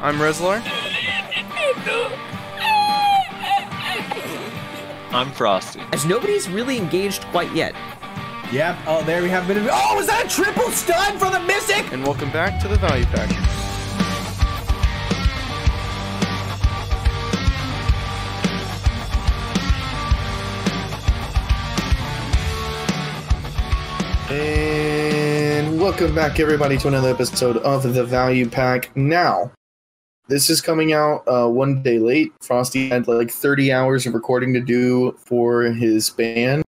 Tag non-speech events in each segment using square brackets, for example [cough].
I'm Rezlar. I'm Frosty. As nobody's really engaged quite yet. Yep. Oh, there we have a bit of. Oh, was that a triple stun for the Mystic? And welcome back to the Value Pack. And welcome back, everybody, to another episode of the Value Pack. Now, this is coming out uh, one day late. Frosty had like 30 hours of recording to do for his band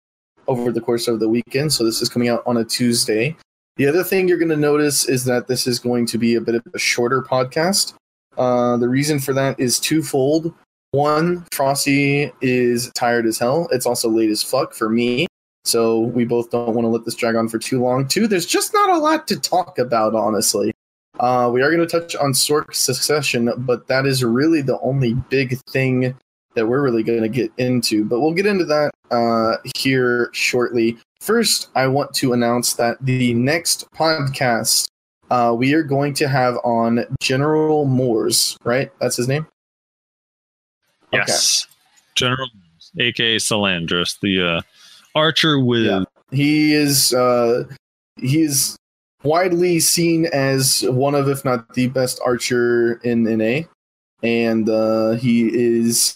over the course of the weekend, so this is coming out on a Tuesday. The other thing you're going to notice is that this is going to be a bit of a shorter podcast. Uh, the reason for that is twofold. One, Frosty is tired as hell. It's also late as fuck for me. So we both don't want to let this drag on for too long. Two, there's just not a lot to talk about, honestly. Uh, we are going to touch on Sorc Succession, but that is really the only big thing that we're really going to get into. But we'll get into that uh, here shortly. First, I want to announce that the next podcast uh, we are going to have on General Moores, right? That's his name? Yes. General, aka Salandris, the uh, archer with. Yeah. He is uh, he's widely seen as one of, if not the best archer in NA, and uh, he is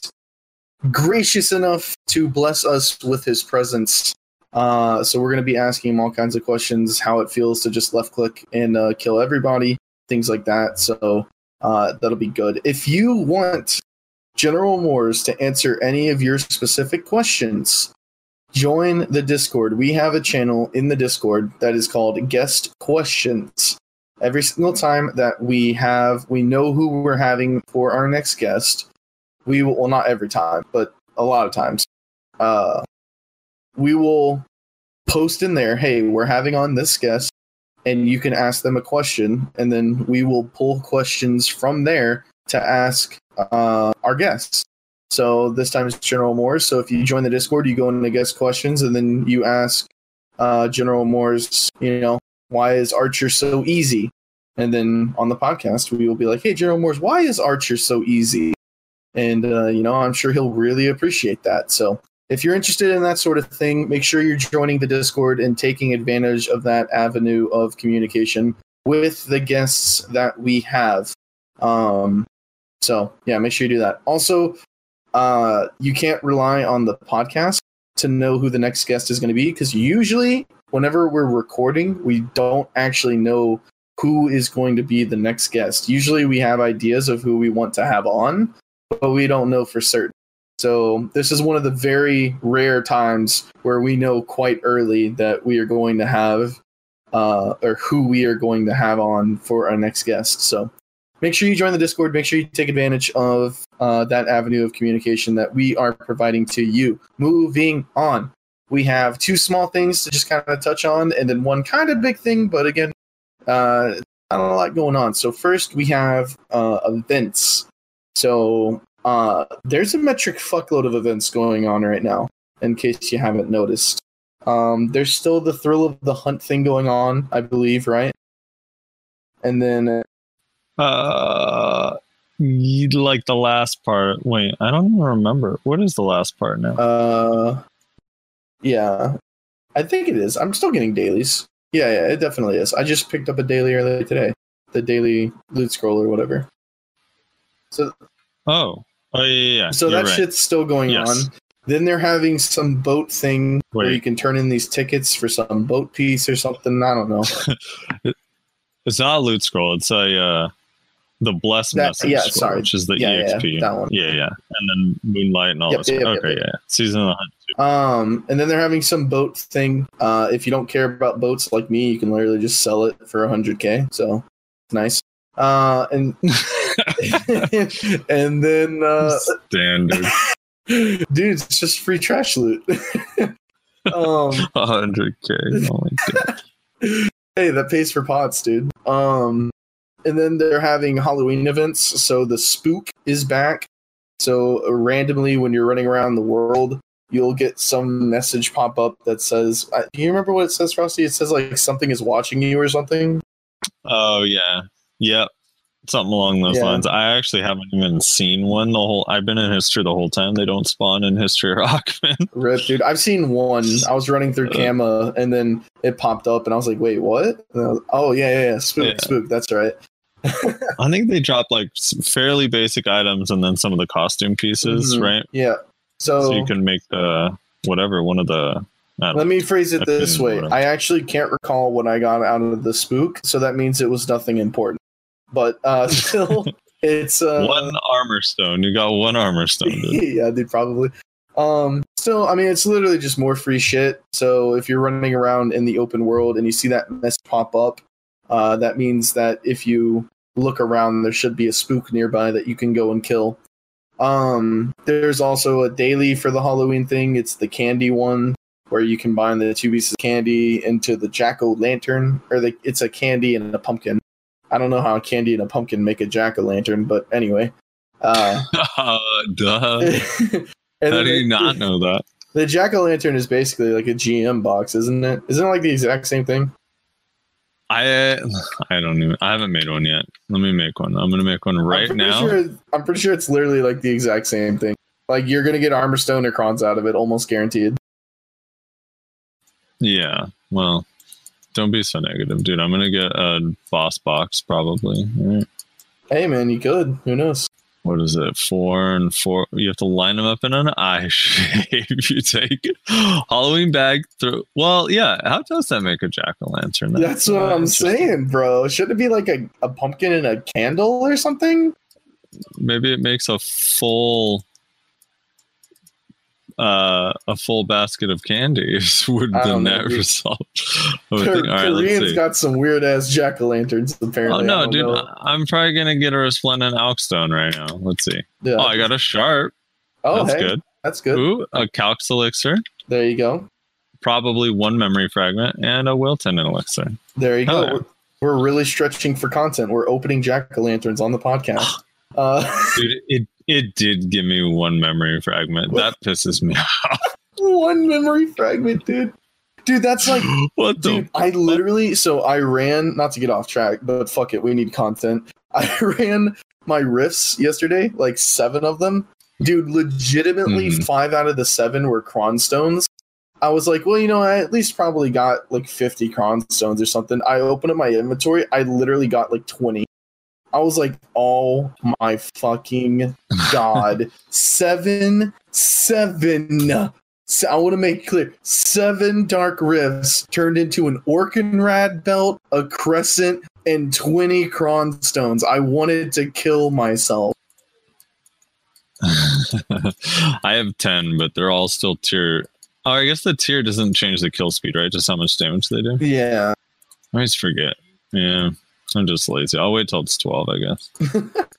gracious enough to bless us with his presence. Uh, so we're going to be asking him all kinds of questions, how it feels to just left click and uh, kill everybody, things like that. So uh, that'll be good. If you want General Moores to answer any of your specific questions, join the Discord. We have a channel in the Discord that is called Guest Questions. Every single time that we have, we know who we're having for our next guest. We will, well, not every time, but a lot of times, uh, we will post in there, hey, we're having on this guest, and you can ask them a question, and then we will pull questions from there to ask uh, our guests. So this time it's General Moores. So if you join the Discord, you go into guest questions, and then you ask uh, General Moores, you know, why is Archer so easy? And then on the podcast, we will be like, hey, General Moores, why is Archer so easy? And, uh, you know, I'm sure he'll really appreciate that. So if you're interested in that sort of thing, make sure you're joining the Discord and taking advantage of that avenue of communication with the guests that we have. Um, so yeah, make sure you do that. Also, uh, you can't rely on the podcast to know who the next guest is going to be because usually, whenever we're recording, we don't actually know who is going to be the next guest. Usually, we have ideas of who we want to have on, but we don't know for certain. So, this is one of the very rare times where we know quite early that we are going to have, uh, or who we are going to have on for our next guest. So, make sure you join the Discord. Make sure you take advantage of uh, that avenue of communication that we are providing to you. Moving on, we have two small things to just kind of touch on, and then one kind of big thing, but again, uh, not a lot going on. So, first, we have uh, events. So, uh, there's a metric fuckload of events going on right now, in case you haven't noticed. Um, there's still the thrill of the hunt thing going on, I believe, right? And then Uh, like the last part. Wait, I don't even remember. What is the last part now? Uh, yeah, I think it is. I'm still getting dailies. Yeah, yeah, it definitely is. I just picked up a daily earlier today, the daily loot scroll or whatever. So, oh, oh yeah, yeah. so You're that right. shit's still going Yes. on. Then they're having some boat thing where you can turn in these tickets for some boat piece or something. I don't know. [laughs] It's not a loot scroll. It's a uh, the blessed That- message yeah, sorry. which is the Yeah, yeah, EXP. that one. Yeah, yeah, and then moonlight and all Yep, this. yep, okay, yep. yeah. Season of the hunt. too. Um, and then they're having some boat thing. Uh, if you don't care about boats like me, you can literally just sell it for 100k. So it's nice. Uh, and [laughs] and then uh, Standard [laughs] dude, it's just free trash loot. [laughs] um, 100k. Oh my god. hey, that pays for pots, dude. Um, and then they're having Halloween events. So the spook is back. So randomly, when you're running around the world, you'll get some message pop up that says, "Do you remember what it says, Frosty? It says like something is watching you or something." Oh yeah. Yep. something along those Yeah. lines. I actually haven't even seen one the whole. I've been in Hystria the whole time. They don't spawn in Hystria or [laughs] Rockman. Rip, dude. I've seen one. I was running through Uh. Kama and then it popped up and I was like, wait, what? Was- oh, yeah, yeah, yeah. Spook, Yeah. spook. That's right. [laughs] I think they drop like fairly basic items and then some of the costume pieces, Mhm. right? Yeah. So, So you can make the whatever one of the. Let me phrase it this way. I actually can't recall what I got out of the spook. So that means it was nothing important. But uh, [laughs] still, it's. Uh, one armor stone. You got one armor [laughs] stone. Dude. yeah, dude, probably. Um, still, I mean, it's literally just more free shit. So if you're running around in the open world and you see that mess pop up, uh, that means that if you look around, there should be a spook nearby that you can go and kill. Um, there's also a daily for the Halloween thing. It's the candy one where you combine the two pieces of candy into the jack o' lantern, or the, it's a candy and a pumpkin. I don't know how a candy and a pumpkin make a jack o' lantern, but anyway. Uh, [laughs] Duh. [laughs] and How do you the- not [laughs] know that? The jack o' lantern is basically like a GM box, isn't it? Isn't it like the exact same thing? I I don't even. I haven't made one yet. Let me make one. I'm gonna make one I'm right now. Sure, I'm pretty sure it's literally like the exact same thing. Like you're gonna get armor stone or crons out of it, almost guaranteed. Yeah. Well, don't be so negative, dude. I'm gonna get a boss box probably. Right. Hey man, you could. Who knows? What is it? Four and four. You have to line them up in an eye [laughs] shape. you take Halloween bag through. Well, yeah. How does that make a jack o' lantern? That's what I'm saying, bro. Shouldn't it be like a, a pumpkin and a candle or something? Maybe it makes a full. Uh, a full basket of candies [laughs] would the know, net result. [laughs] I would Kor- think- all right, let's Koreans see. got some weird ass jack o' lanterns. Apparently, Oh no, dude! know. I'm probably gonna get a resplendent Alk stone right now. Let's see. Yeah. Oh, I got a sharp. Oh, That's hey, good. That's good. Ooh, a calx elixir, There you go. probably one memory fragment, and a Wilton elixir. There you Hell go. yeah. We're, we're really stretching for content. We're opening jack o' lanterns on the podcast. [laughs] Uh, [laughs] Dude, it it did give me one memory fragment. That pisses me [laughs] off. one memory fragment, dude. Dude, that's like, [gasps] What the? dude. I literally. So I ran. Not to get off track, but fuck it. We need content. [laughs] I ran my rifts yesterday, like seven of them. Dude, legitimately, Mhm. five out of the seven were cron stones. I was like, well, you know, I at least probably got like 50 cron stones or something. I opened up my inventory. I literally got like 20. I was like, oh my fucking god. [laughs] seven, seven. So I want to make clear seven dark rifts turned into an Orkinrude belt, a crescent, and 20 cron stones. I wanted to kill myself. [laughs] I have ten, but they're all still tier. Oh, I guess the tier doesn't change the kill speed, right? Just how much damage they do. Yeah. I always forget. Yeah, I'm just lazy. I'll wait till it's twelve, I guess. [laughs]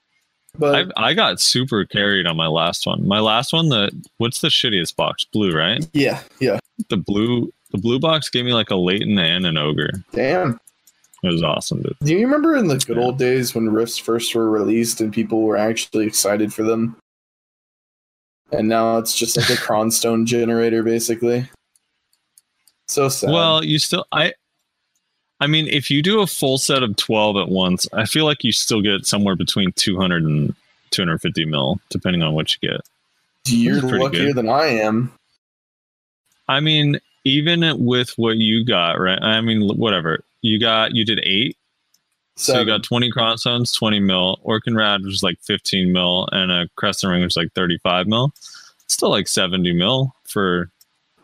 But I, I got super carried on my last one. My last one, the what's the shittiest box? Blue, right? yeah, yeah. The blue, the blue box gave me like a Laytenn and an ogre. Damn. It was awesome, dude. Do you remember in the good Yeah. old days when Rifts first were released and people were actually excited for them? And now it's just like a [laughs] cronstone generator, basically. So sad. Well, you still, I, I mean, if you do a full set of twelve at once, I feel like you still get somewhere between 200 and 250 mil, depending on what you get. you're luckier good. than I am. I mean, even with what you got, right? I mean, whatever you got, you did eight. So you got 20 Cronstones, 20 mil. Orkinrude was like 15 mil, and a Crescent Ring was like 35 mil. Still like 70 mil for.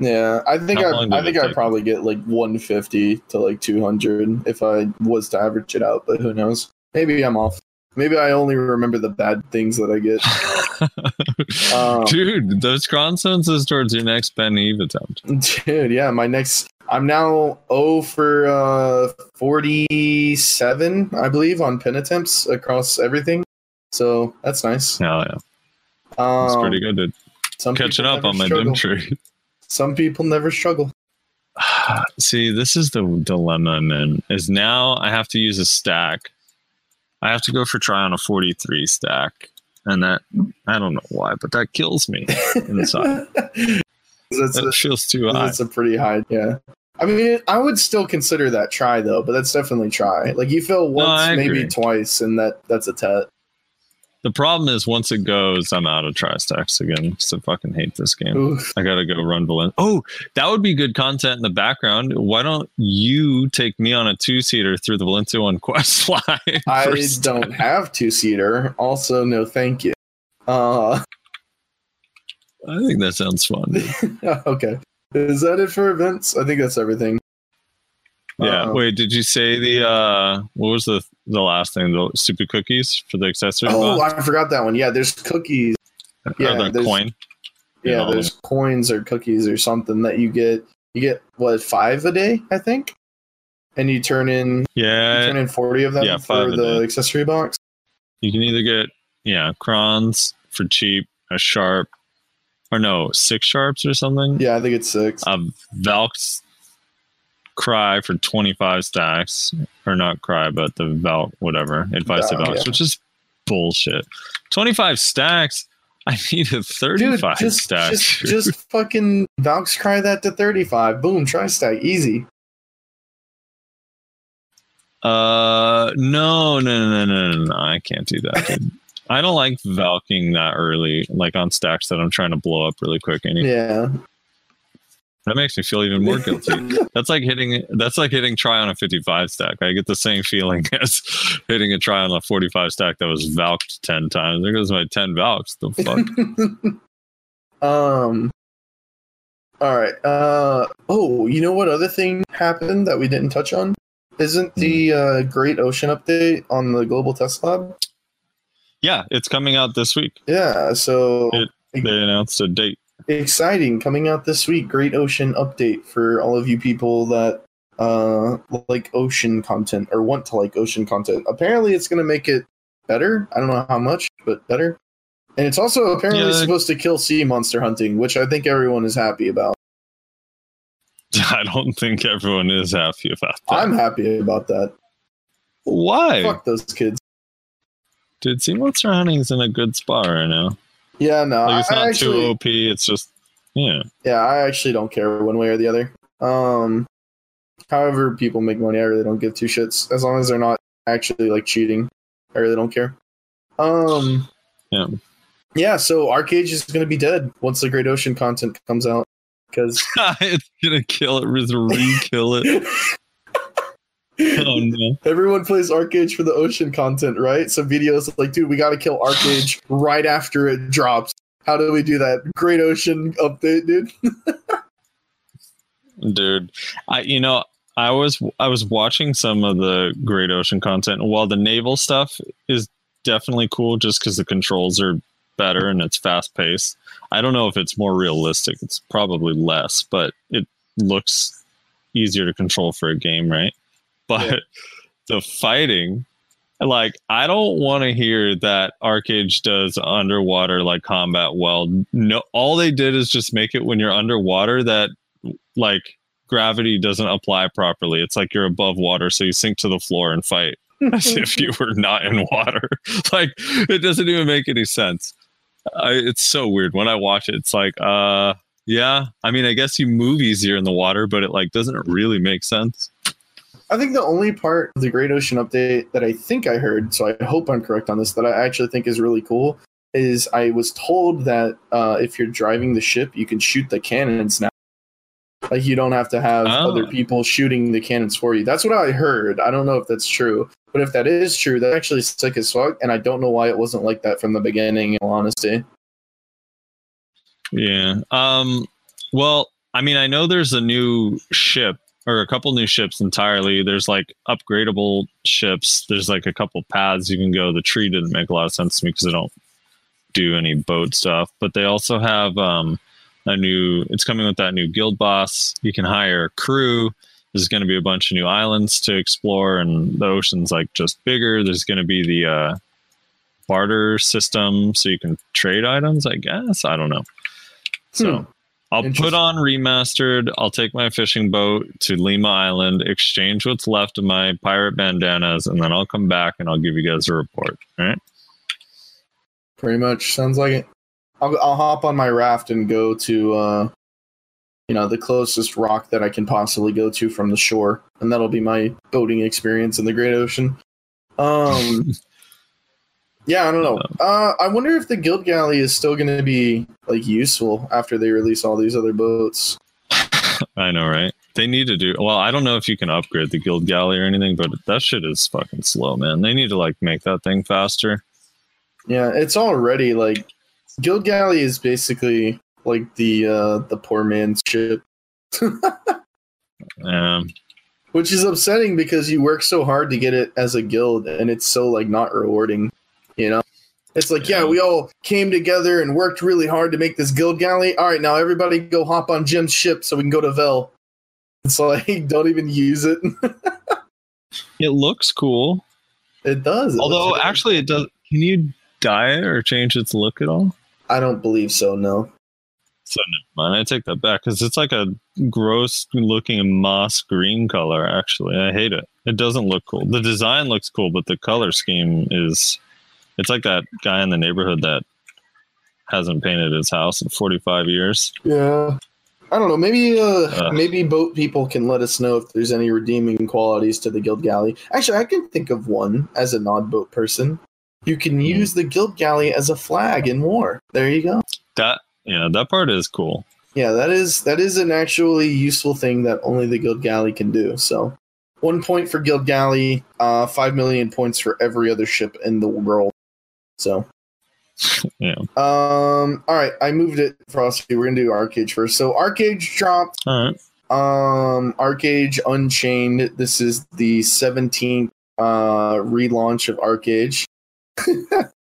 Yeah, I think How I, I think I'd probably get like 150 to like 200 if I was to average it out, but who knows? Maybe I'm off. Maybe I only remember the bad things that I get. [laughs] Um, Dude, those Cronstones is towards your next Ben Eve attempt. Dude, yeah, my next. I'm now 0 for uh, 47, I believe, on pin attempts across everything. So that's nice. Hell yeah. Um, That's pretty good, dude. Some Catching up on my dim tree. [laughs] Some people never struggle. [sighs] See, this is the dilemma, I'm in. Is now I have to use a stack. I have to go for try on a 43 stack. And that, I don't know why, but that kills me [laughs] inside. That's That a, feels too high. that's a pretty high. Yeah, I mean, I would still consider that try though, but that's definitely try. Like you fill once, I maybe twice, and that that's a tet. The problem is once it goes, I'm out of tri stacks again. So fucking hate this game. Oof. I gotta go run Valen. Oh, that would be good content in the background. Why don't you take me on a two seater through the Valencia one quest [laughs] line? I don't have two seater. Also, no, thank you. Uh, [laughs] I think that sounds fun. [laughs] okay. Is that it for events? I think that's everything. Yeah. Uh, Wait, did you say the uh what was the the last thing? The stupid cookies for the accessory Oh, box? I forgot that one. Yeah, there's cookies. yeah, or the there's- coin? Yeah, Yeah. there's coins or cookies or something that you get. You get what five a day, I think, and you turn in Yeah. turn in forty of them yeah, for the accessory box. You can either get yeah, crons for cheap, a sharp or no, six sharps or something. Yeah, I think it's six. A Valk's cry for twenty five stacks. Or not cry, but the Valk whatever. Advice to Oh, Valks, yeah. which is bullshit. Twenty five stacks. [laughs] I needed thirty Dude, just, stacks. just just fucking Valks cry that to thirty five. Boom, try stack, easy. Uh, no, no, no, no, no, no. I can't do that. Dude. [laughs] I don't like valking that early, like on stacks that I'm trying to blow up really quick. Anyway, Yeah. That makes me feel even more guilty. [laughs] that's like hitting. That's like hitting try on a 55 stack. I get the same feeling [laughs] as hitting a try on a 45 stack that was valked 10 times. There goes my 10 valks. The fuck. [laughs] um. All right. Uh. Oh, you know what other thing happened that we didn't touch on? Isn't the uh, Great Ocean update on the Global Test Lab? yeah, it's coming out this week. Yeah. So It- They announced a date. Exciting coming out this week. Great Ocean update for all of you people that uh like ocean content or want to like ocean content. Apparently, it's going to make it better. I don't know how much, but better. And it's also apparently Yeah. supposed to kill sea monster hunting, which I think everyone is happy about. [laughs] I don't think everyone is happy about that. I'm happy about that. Why? Fuck those kids. Dude, Sea Monster hunting is in a good spot right now. Yeah, no, Like it's I not actually, too OP. It's just yeah. yeah, I actually don't care one way or the other. Um, however, people make money, I really don't give two shits as long as they're not actually like cheating. I really don't care. Um, Yeah. yeah. So ArcheAge is going to be dead once the Great Ocean content comes out because [laughs] it's gonna kill it. Just re-kill it. [laughs] [laughs] Oh no. everyone plays ArcheAge for the ocean content, right? So videos like, dude, we got to kill ArcheAge right after it drops. How do we do that? Great Ocean update, dude. [laughs] dude i you know i was i was watching some of the great ocean content while the naval stuff is definitely cool just because the controls are better and it's fast paced i don't know if it's more realistic it's probably less but it looks easier to control for a game right but Yeah. the fighting like i don't want to hear that ArcheAge does underwater like combat well no all they did is just make it when you're underwater that like gravity doesn't apply properly. It's like you're above water, so you sink to the floor and fight [laughs] as if you were not in water. [laughs] like it doesn't even make any sense. I, it's so weird when I watch it. It's like, uh, yeah. I mean, I guess you move easier in the water, but it like doesn't really make sense. I think the only part of the Great Ocean update that I think I heard, so I hope I'm correct on this, that I actually think is really cool is I was told that uh, if you're driving the ship, you can shoot the cannons now. Like you don't have to have Oh. other people shooting the cannons for you. That's what I heard. I don't know if that's true, but if that is true, that actually is sick as fuck. And I don't know why it wasn't like that from the beginning. In all honesty, Yeah. Um. Well, I mean, I know there's a new ship or a couple new ships entirely. There's like upgradable ships. There's like a couple paths you can go. The tree didn't make a lot of sense to me because I don't do any boat stuff. But they also have um a new. It's coming with that new guild boss. You can hire a crew. There's going to be a bunch of new islands to explore, and the ocean's like just bigger. There's going to be the uh, barter system, so you can trade items. I guess I don't know. So Hmm. I'll put on remastered. I'll take my fishing boat to Lima Island, exchange what's left of my pirate bandanas, and then I'll come back and I'll give you guys a report. All right. pretty much sounds like it. I'll, I'll hop on my raft and go to uh, you know the closest rock that I can possibly go to from the shore, and that'll be my boating experience in the Great Ocean. Um, [laughs] yeah, I don't know. Uh, I wonder if the Guild Galley is still going to be like useful after they release all these other boats. [laughs] I know, right? They need to do well. I don't know if you can upgrade the guild galley or anything, but that shit is fucking slow, man. They need to like make that thing faster. Yeah, it's already like Guild Galley is basically like the uh the poor man's ship, [laughs] Um, which is upsetting because you work so hard to get it as a guild, and it's so like not rewarding. You know, it's like yeah, we all came together and worked really hard to make this Guild Galley. All right, now everybody go hop on Jim's ship so we can go to Vell. It's like [laughs] don't even use it. [laughs] it looks cool, it does. It although really actually it does. Can you dye it or change its look at all? I don't believe so. No. So no, man, I take that back because it's like a gross looking moss green color. Actually, I hate it. It doesn't look cool. The design looks cool, but the color scheme is. It's like that guy in the neighborhood that hasn't painted his house in 45 years. Yeah. I don't know. Maybe uh, Uh. maybe boat people can let us know if there's any redeeming qualities to the guild galley. Actually, I can think of one as a non-boat person. You can Hmm. use the guild galley as a flag in war. There you go. That yeah, that part is cool. Yeah, that is that is an actually useful thing that only the guild galley can do. So, one point for guild galley, uh, five million points for every other ship in the world. So, Yeah. um, all right, I moved it, Frosty. We're gonna do ArcheAge first. So, ArcheAge dropped All right. um ArcheAge unchained this is the 17th uh relaunch of ArcheAge [laughs]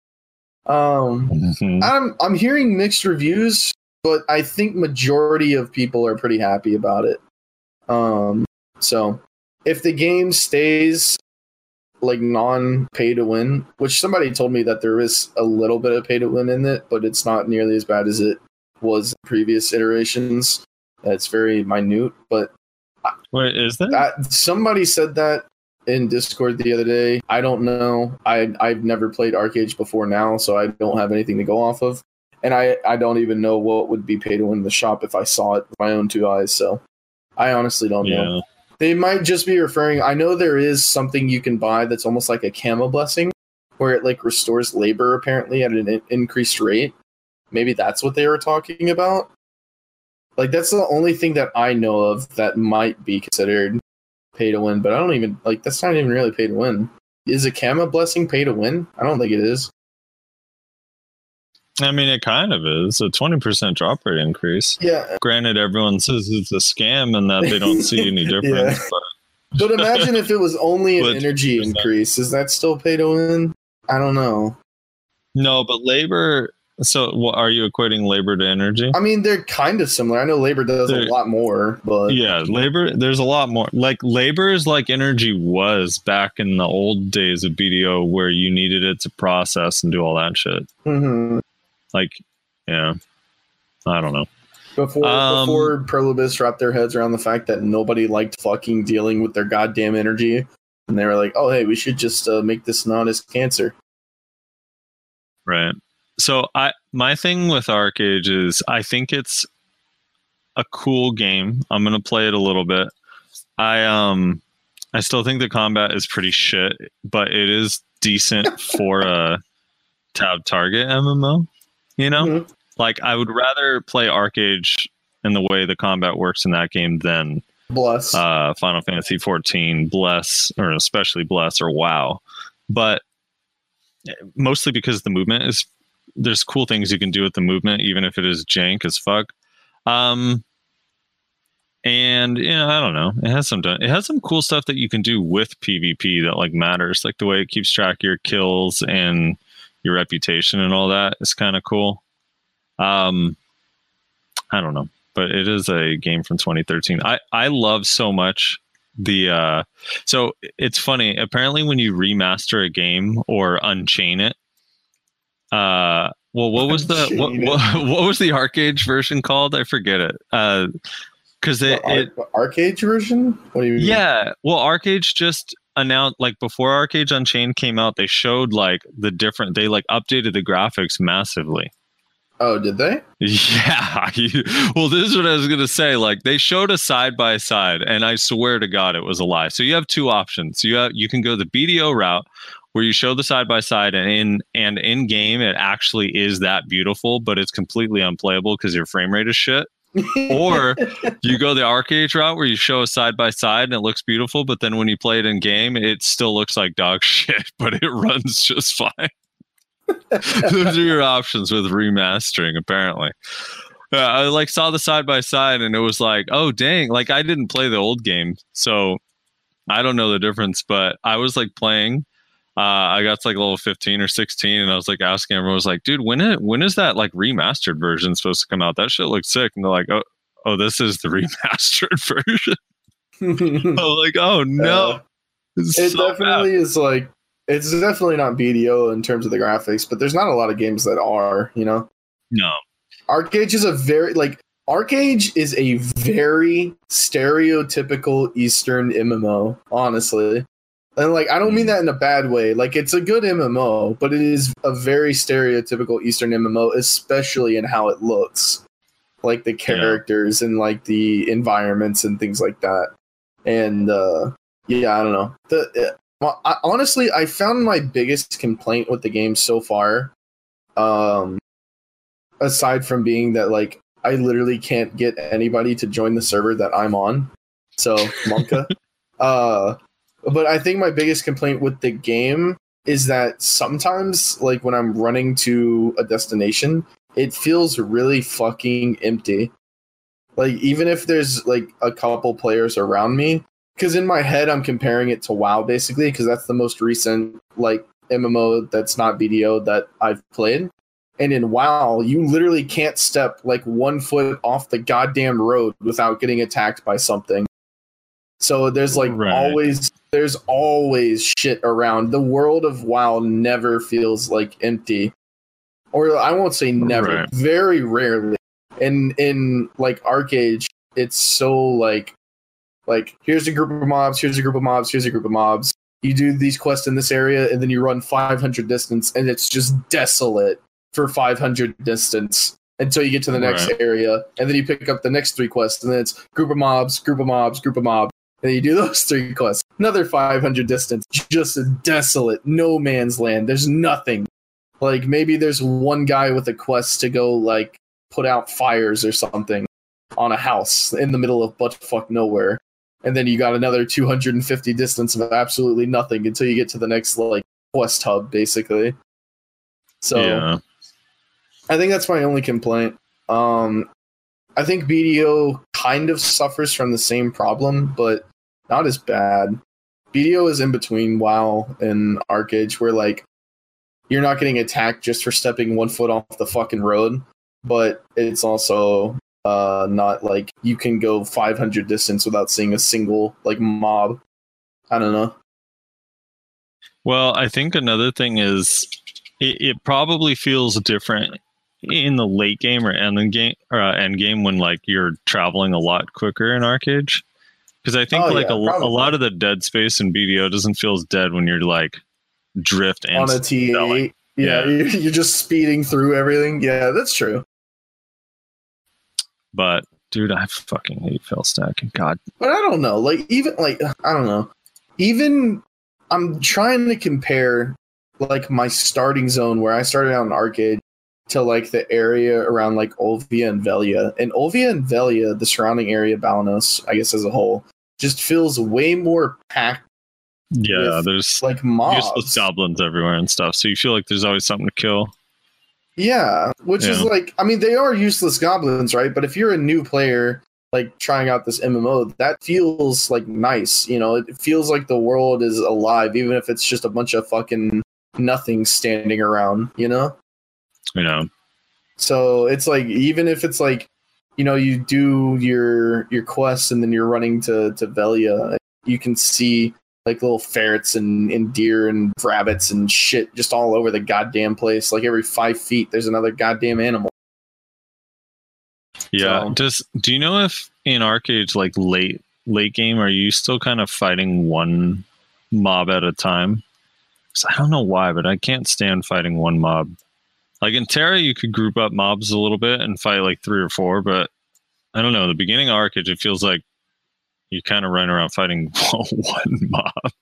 um Mhm. i'm i'm hearing mixed reviews but i think majority of people are pretty happy about it um so if the game stays like non pay to win which somebody told me that there is a little bit of pay to win in it but it's not nearly as bad as it was in previous iterations it's very minute but Wait, is that? that, somebody said that in Discord the other day. I don't know. I I've never played ArcheAge before now, so I don't have anything to go off of. And I I don't even know what would be pay to win in the shop if I saw it with my own two eyes. So I honestly don't know. They might just be referring. I know there is something you can buy that's almost like a camo blessing, where it like restores labor apparently at an in- increased rate. Maybe that's what they were talking about. Like that's the only thing that I know of that might be considered pay to win, but I don't even like that's not even really pay to win. Is a camo blessing pay to win? I don't think it is. I mean, it kind of is a 20% drop rate increase. Yeah, Granted, everyone says it's a scam and that they don't see [laughs] any difference. But but imagine if it was only an [laughs] energy increase. Is that still pay to win? I don't know. no, but labor. So, what, are you equating labor to energy? I mean, they're kind of similar. I know labor does They're- a lot more, but Yeah, labor. There's a lot more. Like labor is like energy was back in the old days of BDO, where you needed it to process and do all that shit. Mhm. Like, yeah, I don't know. before Um, before Pearl Abyss wrapped their heads around the fact that nobody liked fucking dealing with their goddamn energy, and they were like, "Oh, hey, we should just uh, make this not as cancer." Right. So I my thing with ArcheAge is I think it's a cool game. I'm gonna play it a little bit. I um I still think the combat is pretty shit, but it is decent [laughs] for a tab target MMO. You know? Mhm. Like I would rather play ArcheAge in the way the combat works in that game than Bless. uh, Final Fantasy 14, Bless, or especially Bless or WoW. But mostly because the movement is there's cool things you can do with the movement, even if it is jank as fuck. Um, and yeah, I don't know. It has some it has some cool stuff that you can do with PvP that like matters, like the way it keeps track of your kills and your reputation and all that is kind of cool. Um, I don't know but it is a game from 2013. I I love so much the uh so it's funny apparently when you remaster a game or unchain it uh well what was the what, what, what was the ArcheAge version called i forget it uh because it, the it ArcheAge version? What do you mean? yeah well ArcheAge just announced like before ArcheAge's unchained came out they showed like the different they like updated the graphics massively Oh, did they? [laughs] Yeah. [laughs] well, this is what I was going to say. Like they showed a side by side, and I swear to God, it was a lie. So you have two options. You have you can go the BDO route, where you show the side by side, and in and in game, it actually is that beautiful, but it's completely unplayable because your frame rate is shit. Or you go the ArcheAge route where you show a side by side and it looks beautiful, but then when you play it in game, it still looks like dog [laughs] shit, but it runs just fine. [laughs] Those are your options with remastering, apparently. Yeah, I like saw the side by side and it was like, oh dang, like I didn't play the old game, so I don't know the difference, but I was like playing. Uh, I got to like level 15 or 16 and I was like asking everyone, I was like, dude, when it when is that like remastered version supposed to come out? That shit looks sick. And they're like, oh, oh, this is the [laughs] remastered [laughs] version. [laughs] I was like, oh no. Uh, it so bad. definitely is like it's definitely not BDO in terms of the graphics, but there's not a lot of games that are, you know. No. ArcheAge is a very like ArcheAge is a very stereotypical Eastern MMO, honestly. And like I don't mean that in a bad way. Like it's a good MMO, but it is a very stereotypical Eastern MMO, especially in how it looks. Like the characters and like the environments and things like that. And uh yeah, I don't know. The uh, well, I, honestly, I found my biggest complaint with the game so far um aside from being that like I literally can't get anybody to join the server that I'm on. So Monka. [laughs] uh but I think my biggest complaint with the game is that sometimes like when I'm running to a destination, it feels really fucking empty. Like even if there's like a couple players around me, because in my head I'm comparing it to WoW basically, because that's the most recent like MMO that's not BDO that I've played. And in WoW, you literally can't step like one foot off the goddamn road without getting attacked by something. So there's like Right. always there's always shit around. The world of WoW never feels like empty. Or I won't say never, Right. very rarely. And in like ArcheAge, it's so like like here's a group of mobs, here's a group of mobs, here's a group of mobs. You do these quests in this area, and then you run 500 distance, and it's just desolate for 500 distance until you get to the next Right. area, and then you pick up the next three quests, and then it's group of mobs, group of mobs, group of mobs, and you do those [laughs] three quests. Another 500 distance, just a desolate, no man's land. There's nothing. Like maybe there's one guy with a quest to go like put out fires or something on a house in the middle of buttfuck nowhere. And then you got another 250 distance of absolutely nothing until you get to the next like quest hub, basically. So yeah. I think that's my only complaint. Um, I think BDO kind of suffers from the same problem, but not as bad. BDO is in between WoW and ArcheAge, where like you're not getting attacked just for stepping one foot off the fucking road, but it's also uh not like you can go 500 distance without seeing a single like mob. I don't know. Well, I think another thing is it, it probably feels different in the late game or end game or uh, end game when like you're traveling a lot quicker in ArcheAge. Because I think Oh, like yeah, a, a lot of the dead space in BDO doesn't feel as dead when you're like drift and On a T8, yeah, Yeah. you're you're just speeding through everything. Yeah, that's true. but dude, I fucking hate fail stacking. God, But I don't know. Like even like I don't know. Even I'm trying to compare like my starting zone where I started out in ArcheAge to like the area around like Olvia and Velia. And Olvia and Velia, the surrounding area of Balenos, I guess as a whole, just feels way more packed yeah, With, there's like mobs. useless goblins everywhere and stuff. So you feel like there's always something to kill. Yeah, which is like, I mean, they are useless goblins, right? But if you're a new player, like trying out this MMO, that feels like nice. You know, it feels like the world is alive, even if it's just a bunch of fucking nothing standing around. You know, You know, so it's like even if it's like, you know, you do your your quests and then you're running to to Velia, you can see like little ferrets and, and deer and rabbits and shit just all over the goddamn place. Like every five feet, there's another goddamn animal. yeah. So- Does do you know if in ArcheAge's like late late game are you still kind of fighting one mob at a time? I don't know why, but I can't stand fighting one mob Like in TERA, you could group up mobs a little bit and fight like three or four, but I don't know. The beginning ArcheAge, it feels like you kind of run around fighting [laughs] one mob.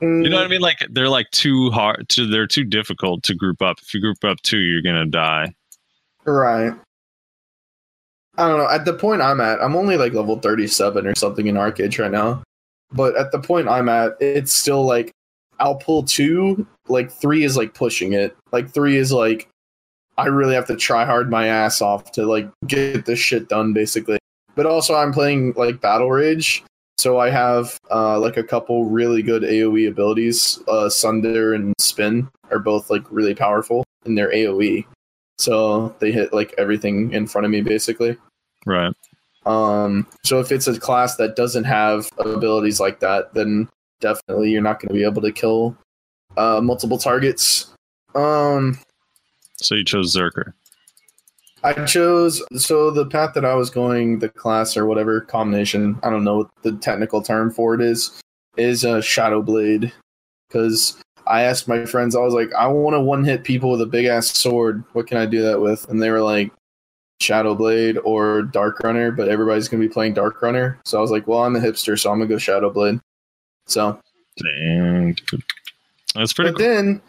You know what I mean? Like they're like too hard to they're too difficult to group up. If you group up two, you're gonna die. Right. I don't know. At the point I'm at, I'm only like level 37 or something in ArcheAge right now. But at the point I'm at, it's still like I'll pull two, like three is like pushing it. Like three is like I really have to try hard my ass off to like get this shit done basically. But also I'm playing like Battle Rage, so I have uh like a couple really good AoE abilities. Uh Sunder and Spin are both like really powerful in their AoE. So they hit like everything in front of me basically. Right. Um, so if it's a class that doesn't have abilities like that, then definitely you're not going to be able to kill uh, multiple targets. Um, So you chose Zerker. I chose so the path that I was going, the class or whatever combination. I don't know what the technical term for it is. Is a Shadow Blade because I asked my friends. I was like, I want to one hit people with a big ass sword. What can I do that with? And they were like, Shadow Blade or Dark Runner. But everybody's gonna be playing Dark Runner, so I was like, well, I'm a hipster, so I'm gonna go Shadow Blade. So Dang. That's pretty but cool. then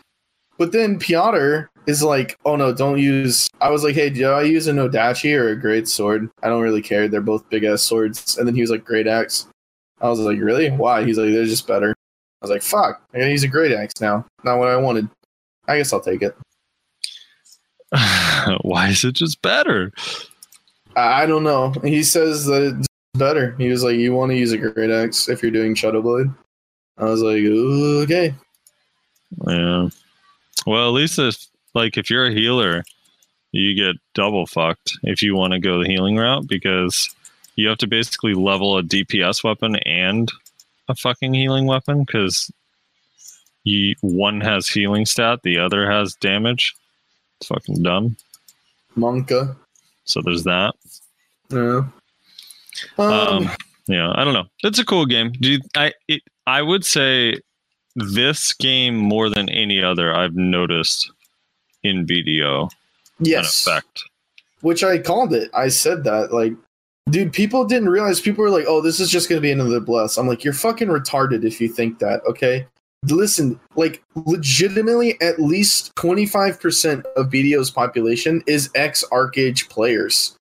but then Piotr is like, oh no, don't use I was like, hey, do I use an Odachi or a great sword? I don't really care. They're both big ass swords. And then he was like, Great Axe. I was like, Really? Why? He's like, they're just better. I was like, fuck, I gotta use a great axe now. Not what I wanted. I guess I'll take it. [laughs] Why is it just better? I, I don't know. He says that it's better. He was like, You want to use a great axe if you're doing Shadow Blade? I was like, okay. Yeah. Well, at least if like if you're a healer, you get double fucked if you want to go the healing route because you have to basically level a DPS weapon and a fucking healing weapon because you one has healing stat, the other has damage. It's fucking dumb. Monka. So there's that. Yeah. Um, Um, yeah, I don't know. It's a cool game. Do you, I? It, I would say this game more than any other I've noticed in BDO yes. an effect. which I called it. I said that like, dude, people didn't realize. People were like, "Oh, this is just gonna be another bless." I'm like, you're fucking retarded if you think that. Okay, listen, like, legitimately, at least 25 percent of BDO's population is ex ArcheAge players.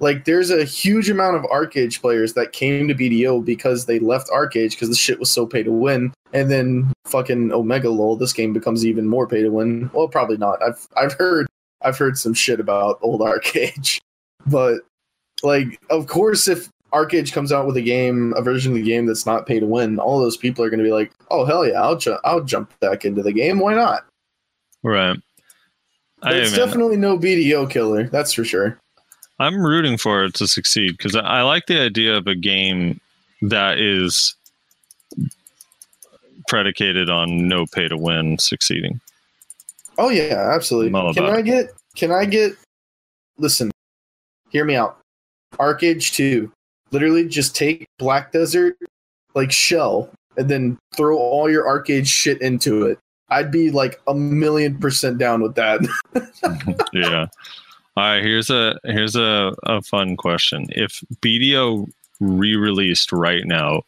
Like, there's a huge amount of ArcheAge players that came to BDO because they left ArcheAge because the shit was so pay to win, and then fucking Omega lol, this game becomes even more pay to win. Well, probably not. I've I've heard I've heard some shit about old [laughs] ArcheAge, but like, of course, if ArcheAge comes out with a game, a version of the game that's not pay to win, all those people are going to be like, "Oh hell yeah, I'll ju- I'll jump back into the game. Why not?" Right. But I, it's definitely no BDO killer, that's for sure. I'm rooting for it to succeed because I, like the idea of a game that is predicated on no pay to win succeeding. Oh yeah, absolutely. Can I it. get? Can I get? Listen, hear me out. ArcheAge two, literally just take Black Desert like shell and then throw all your ArcheAge shit into it. I'd be like a million percent down with that. [laughs] [laughs] yeah. All right. Here's a here's a, a fun question. If BDO re-released right now,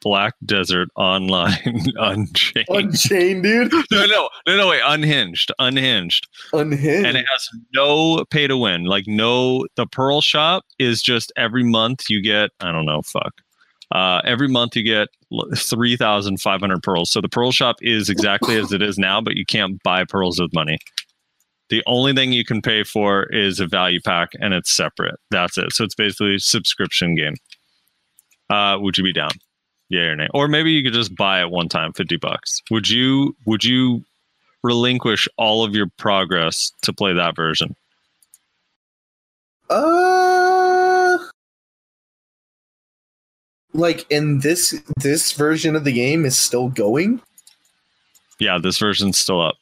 Black Desert Online [laughs] Unchained. Unchained, dude. [laughs] no, no, no, no. Wait, Unhinged, Unhinged, Unhinged. and it has no pay to win. Like no, the Pearl Shop is just every month you get. I don't know. Fuck. Uh, every month you get three thousand five hundred pearls. So the Pearl Shop is exactly as it is now, but you can't buy pearls with money. The only thing you can pay for is a value pack, and it's separate. That's it. So it's basically a subscription game. Uh, would you be down? Yeah or nay? Or maybe you could just buy it one time, fifty bucks. Would you? Would you relinquish all of your progress to play that version? Uh, like in this this version of the game is still going. Yeah, this version's still up.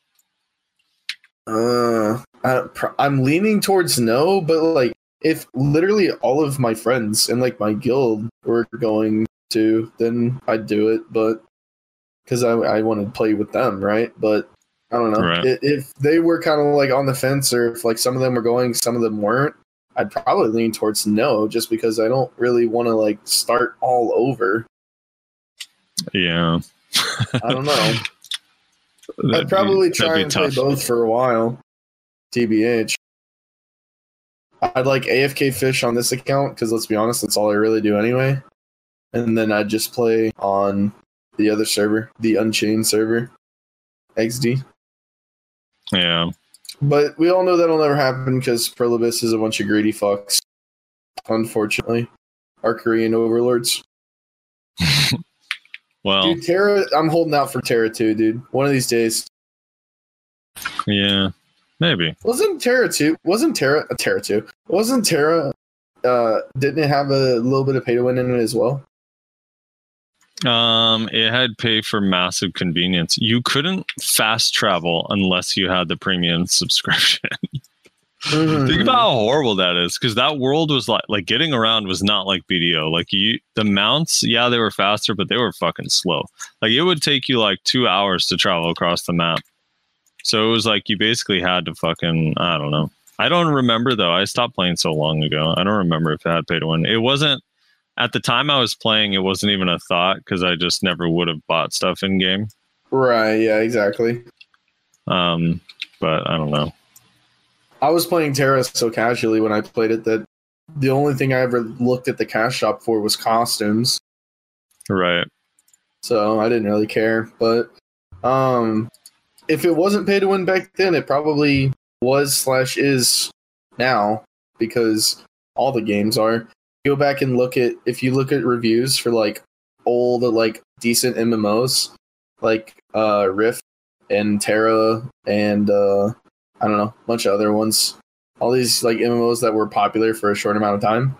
Uh, I, I'm leaning towards no, but like if literally all of my friends and like my guild were going to, then I'd do it. But because I I want to play with them, right? But I don't know. Right. If they were kind of like on the fence, or if like some of them were going, some of them weren't, I'd probably lean towards no, just because I don't really want to like start all over. Yeah. I don't know. [laughs] That'd I'd probably be- try and play both for a while. TBH. I'd like AFK fish on this account because let's be honest, that's all I really do anyway. And then I'd just play on the other server, the Unchained server, XD. Yeah. But we all know that'll never happen because Pearl Abyss is a bunch of greedy fucks. Unfortunately, our Korean overlords. [laughs] Well, Dude, TERA, I'm holding out for TERA too, dude. One of these days. yeah. Maybe. Wasn't TERA two? Wasn't TERA uh, TERA two? Wasn't TERA? Uh, didn't it have a little bit of pay to win in it as well? Um, it had pay for massive convenience. You couldn't fast travel unless you had the premium [laughs] subscription. Think about how horrible that is, because that world was like like getting around was not like BDO. Like you, the mounts, yeah, they were faster, but they were fucking slow. Like it would take you like two hours to travel across the map. So it was like you basically had to fucking I don't know. I don't remember though. I stopped playing so long ago. I don't remember if it had paid win. It wasn't at the time I was playing. It wasn't even a thought because I just never would have bought stuff in game. Right. Yeah. Exactly. Um, but I don't know. I was playing TERA so casually when I played it that the only thing I ever looked at the cash shop for was costumes. Right. so I didn't really care. But um, if it wasn't pay to win back then, it probably was slash is now because all the games are. Go back and look at if you look at reviews for like old like decent MMOs like uh Rift and TERA and uh I don't know, a bunch of other ones. All these like MMOs that were popular for a short amount of time.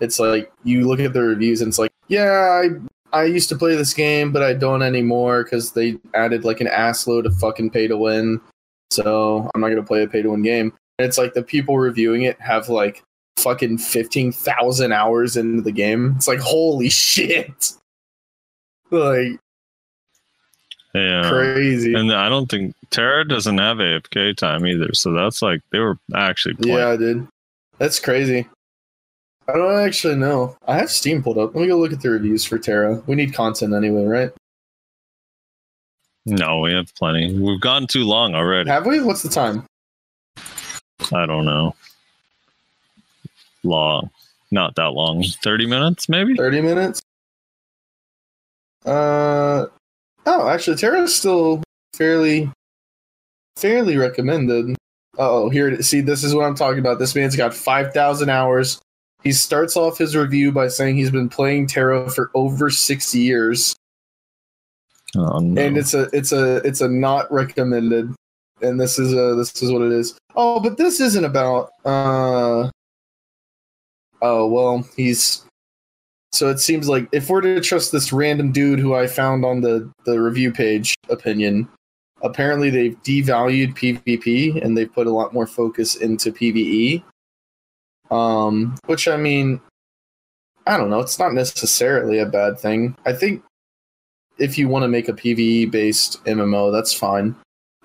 It's like you look at the reviews and it's like, yeah, I I used to play this game, but I don't anymore because they added like an ass load of fucking pay to win. So I'm not gonna play a pay to win game. And it's like the people reviewing it have like fucking fifteen thousand hours into the game. It's like holy [laughs] shit, like Yeah. crazy. And I don't think TERA doesn't have AFK time either. So that's like they were actually playing. Yeah, dude, that's crazy. I don't actually know. I have Steam pulled up. Let me go look at the reviews for TERA. We need content anyway, right? No, we have plenty. We've gone too long already. Have we? What's the time? I don't know. Long. Not that long. 30 minutes, maybe? 30 minutes. Uh oh, actually TERA's still fairly fairly recommended. Oh, here it is. See, this is what I'm talking about. This man's got 5,000 hours. He starts off his review by saying he's been playing TERA for over 6 years Oh, no. and it's a it's a it's a not recommended and this is a this is what it is oh but this isn't about uh oh well he's so it seems like if we're to trust this random dude who i found on the the review page opinion apparently they've devalued pvp and they've put a lot more focus into pve um which i mean i don't know it's not necessarily a bad thing i think if you want to make a PVE based MMO, that's fine.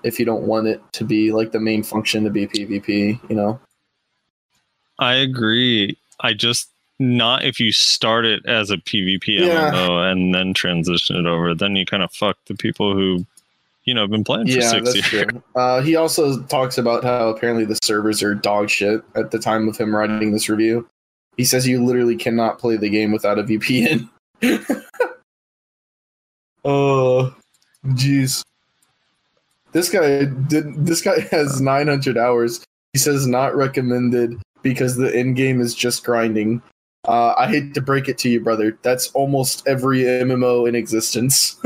If you don't want it to be like the main function to be PvP, you know. I agree. I just not if you start it as a PvP Yeah. MMO and then transition it over, then you kind of fuck the people who, you know, have been playing for Yeah, six that's years. true. [laughs] Uh, he also talks about how apparently the servers are dog shit at the time of him writing this review. He says you literally cannot play the game without a VPN. [laughs] oh, jeez. This guy did. This guy has 900 hours. He says not recommended because the end game is just grinding. Uh, I hate to break it to you, brother. That's almost every MMO in existence. [laughs]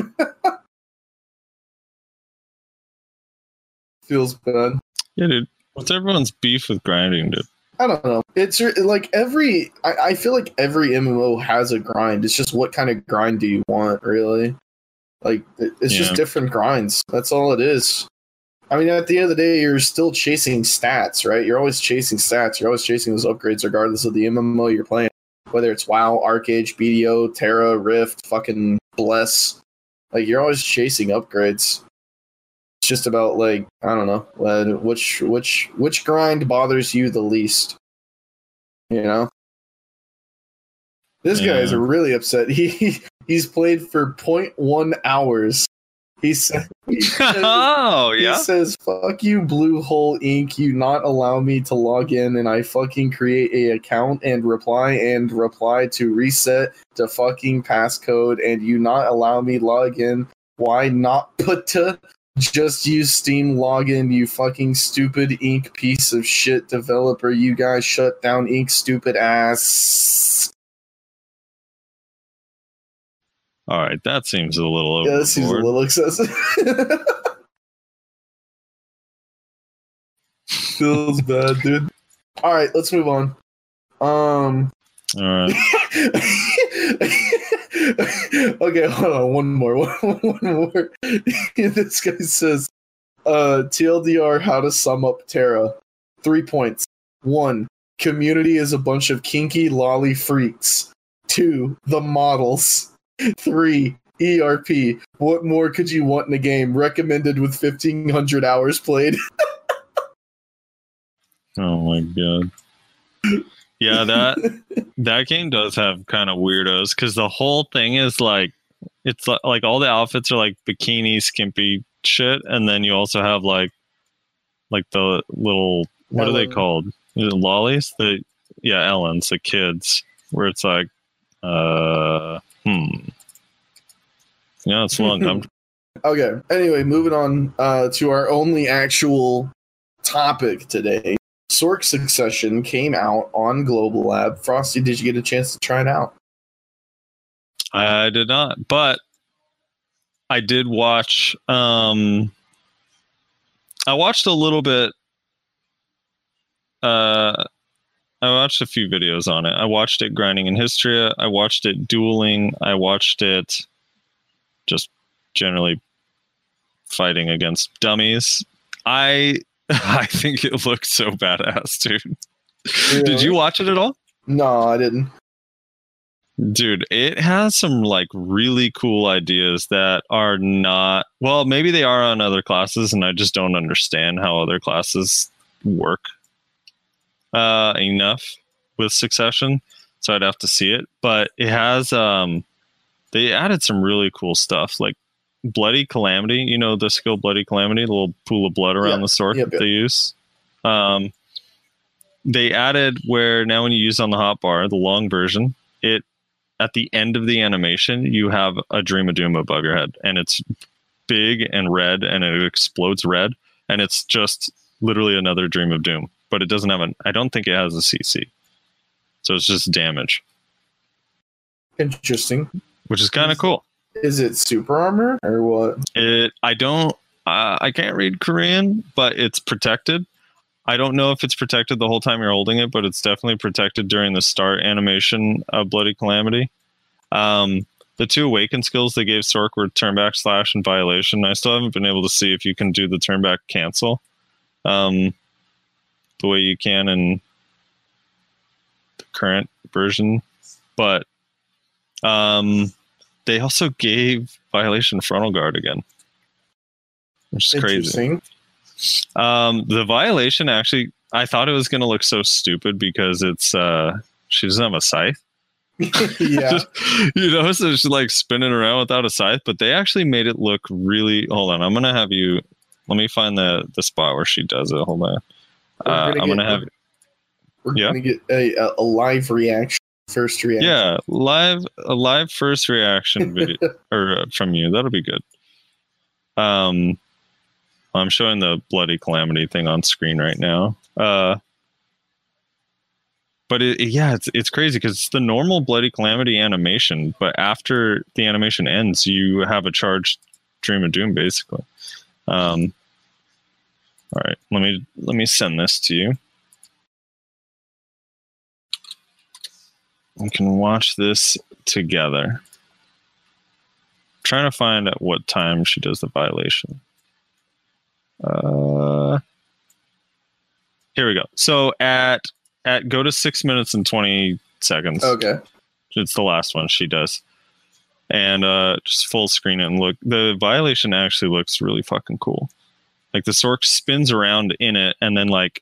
Feels bad. Yeah, dude. What's everyone's beef with grinding, dude? I don't know. It's like every. I, I feel like every MMO has a grind. It's just what kind of grind do you want, really? Like it- it's just different grinds. That's all it is. I mean, at the end of the day, you're still chasing stats, right? You're always chasing stats. You're always chasing those upgrades, regardless of the MMO you're playing. Whether it's WoW, ArcheAge, BDO, TERA, Rift, fucking Bless, like you're always chasing upgrades. It's just about like I don't know which which which grind bothers you the least. You know. This guy is really upset. [laughs] He he's played for 0.1 hours. He said, he [laughs] said oh he yeah. says, "Fuck you, Bluehole Inc. You not allow me to log in, and I fucking create a account and reply and reply to reset to fucking passcode, and you not allow me log in. Why not put to just use Steam login? You fucking stupid Ink piece of shit developer. You guys shut down Ink, stupid ass." All right, that seems a little Yeah, this seems a little excessive. [laughs] Feels bad, dude. All right, let's move on. Um. All right. [laughs] okay, hold on. One more. [laughs] One, one more. this guy says, uh, TLDR, how to sum up TERA. Three points. One, community is a bunch of kinky lolly freaks. Two, the models. Three, ERP. What more could you want in a game? Recommended with 1500 hours played. [laughs] Oh my god. Yeah, that that game does have kind of weirdos because the whole thing is like it's li- like all the outfits are like bikini skimpy shit, and then you also have like like the little what are they called? Is it lollies? The yeah, Elins, the kids, where it's like uh hmm. Yeah, it's long. I'm [laughs] Okay. Anyway, moving on uh, to our only actual topic today. Sorc Succession came out on Global Lab. Frosty, did you get a chance to try it out? I did not, but I did watch. Um, I watched a little bit. Uh, I watched a few videos on it. I watched it grinding in Hystria. I watched it dueling. I watched it just generally fighting against dummies. I [laughs] I think it looked so badass, dude. Did you watch it at all? No, I didn't. Dude, it has some like really cool ideas that are not well, maybe they are on other classes and I just don't understand how other classes work uh enough with succession. So I'd have to see it. But it has um they added some really cool stuff like Bloody Calamity, you know the skill Bloody Calamity, the little pool of blood around Yeah. the sword that they use. Um they added where now when you use on the hotbar, the long version, it at the end of the animation, you have a Dream of Doom above your head, and it's big and red, and it explodes red, and it's just literally another Dream of Doom. But it doesn't have an. I don't think it has a CC, so it's just damage, Interesting. which is kind of cool. Is it super armor or what? It. I don't. Uh, I can't read Korean, but it's protected. I don't know if it's protected the whole time you're holding it, but it's definitely protected during the start animation of Bloody Calamity. Um, the two awaken skills they gave Sorc were turn back slash and violation. I still haven't been able to see if you can do the turn back cancel um, the way you can in the current version, but um, they also gave violation frontal guard again, which is crazy. Um, the violation actually, I thought it was going to look so stupid because it's uh, she doesn't have a scythe. [laughs] [laughs] yeah. you know, so she's like spinning around without a scythe. But they actually made it look really. Hold on, I'm gonna have you. Let me find the the spot where she does it. Hold on. Uh, gonna I'm gonna have We're yeah. gonna get a, a, a live reaction. First reaction. yeah live a live first reaction [laughs] video or uh, from you. That'll be good. Um, I'm showing the bloody calamity thing on screen right now. Uh, but it, it- yeah, it's it's crazy because it's the normal bloody calamity animation, but after the animation ends, you have a charged dream of doom basically. Um, all right, let me let me send this to you. We can watch this together. trying to find at what time she does the violation. Uh, here we go. So at at go to six minutes and twenty seconds. Okay. It's the last one she does. And uh just full screen it and look the violation actually looks really fucking cool. Like the Sorc spins around in it, and then like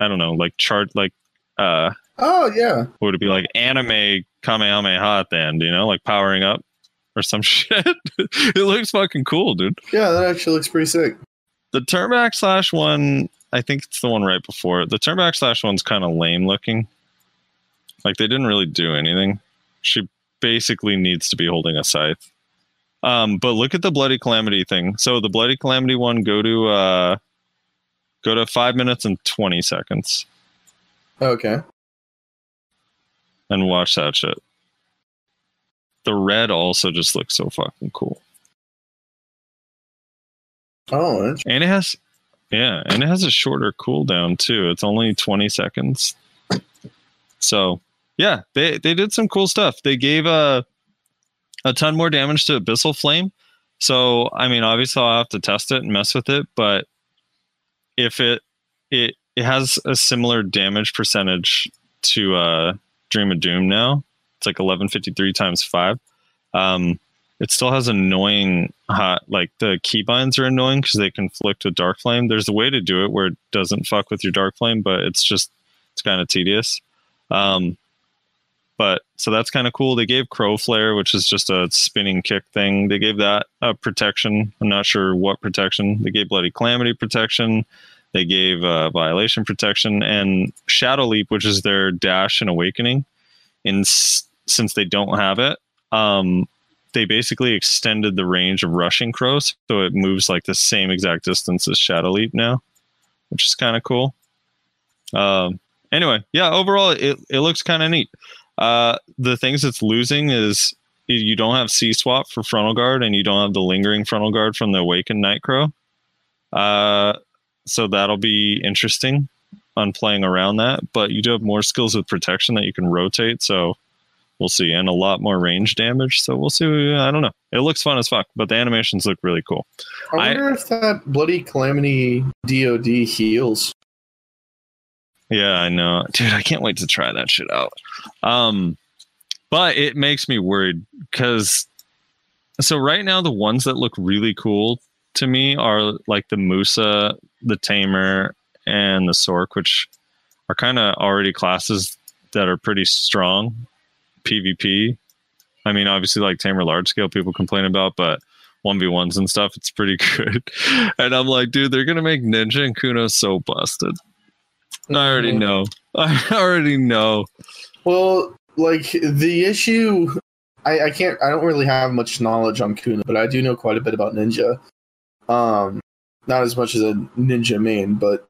I don't know, like chart like uh Oh yeah. would it be like anime Kamehameha at the end, you know, like powering up or some [laughs] shit. it looks fucking cool, dude. Yeah, that actually looks pretty sick. The turn backslash one, I think it's the one right before. The turn backslash one's kind of lame looking. Like they didn't really do anything. She basically needs to be holding a scythe. Um, but look at the bloody calamity thing. So the bloody calamity one, go to uh, go to five minutes and twenty seconds Okay. and watch that shit. The red also just looks so fucking cool. Oh, And it has, yeah, and it has a shorter cooldown too. It's only 20 seconds. So, yeah, they they did some cool stuff. They gave a a ton more damage to Abyssal Flame. So, I mean, obviously I'll have to test it and mess with it, but if it it it has a similar damage percentage to uh Dream of Doom now. It's like 1153 times 5. Um it still has annoying hot like the keybinds are annoying because they conflict with dark flame there's a way to do it where it doesn't fuck with your dark flame but it's just it's kind of tedious um but so that's kind of cool. They gave crow flare which is just a spinning kick thing. They gave that a protection. I'm not sure what protection. They gave bloody calamity protection. They gave uh, violation protection and shadow leap which is their dash and awakening and s- since they don't have it um they basically extended the range of rushing crows, so it moves like the same exact distance as Shadow Leap now, which is kind of cool. Um, anyway, yeah, overall it, it looks kind of neat. Uh, the things it's losing is you- don't have C swap for frontal guard, and you don't have the lingering frontal guard from the awakened Night Crow. Uh, so that'll be interesting on playing around that. But you do have more skills with protection that you can rotate. So we'll see, and a lot more range damage. So we'll see. I don't know. It looks fun as fuck, but the animations look really cool. I I- wonder if that bloody calamity DOD heals. Yeah, I know, dude. I can't wait to try that shit out. Um, but it makes me worried because so right now the ones that look really cool to me are like the Musa, the Tamer, and the Sorc, which are kind of already classes that are pretty strong PvP. I mean, obviously, like Tamer large scale, people complain about, but one v ones and stuff, it's pretty [laughs] good. and I'm like, dude, they're gonna make Ninja and Kuno so busted. I already know. [laughs] I already know. Well, like the issue, I, I can't. I don't really have much knowledge on Kuna, but I do know quite a bit about Ninja. Um, not as much as a Ninja main, but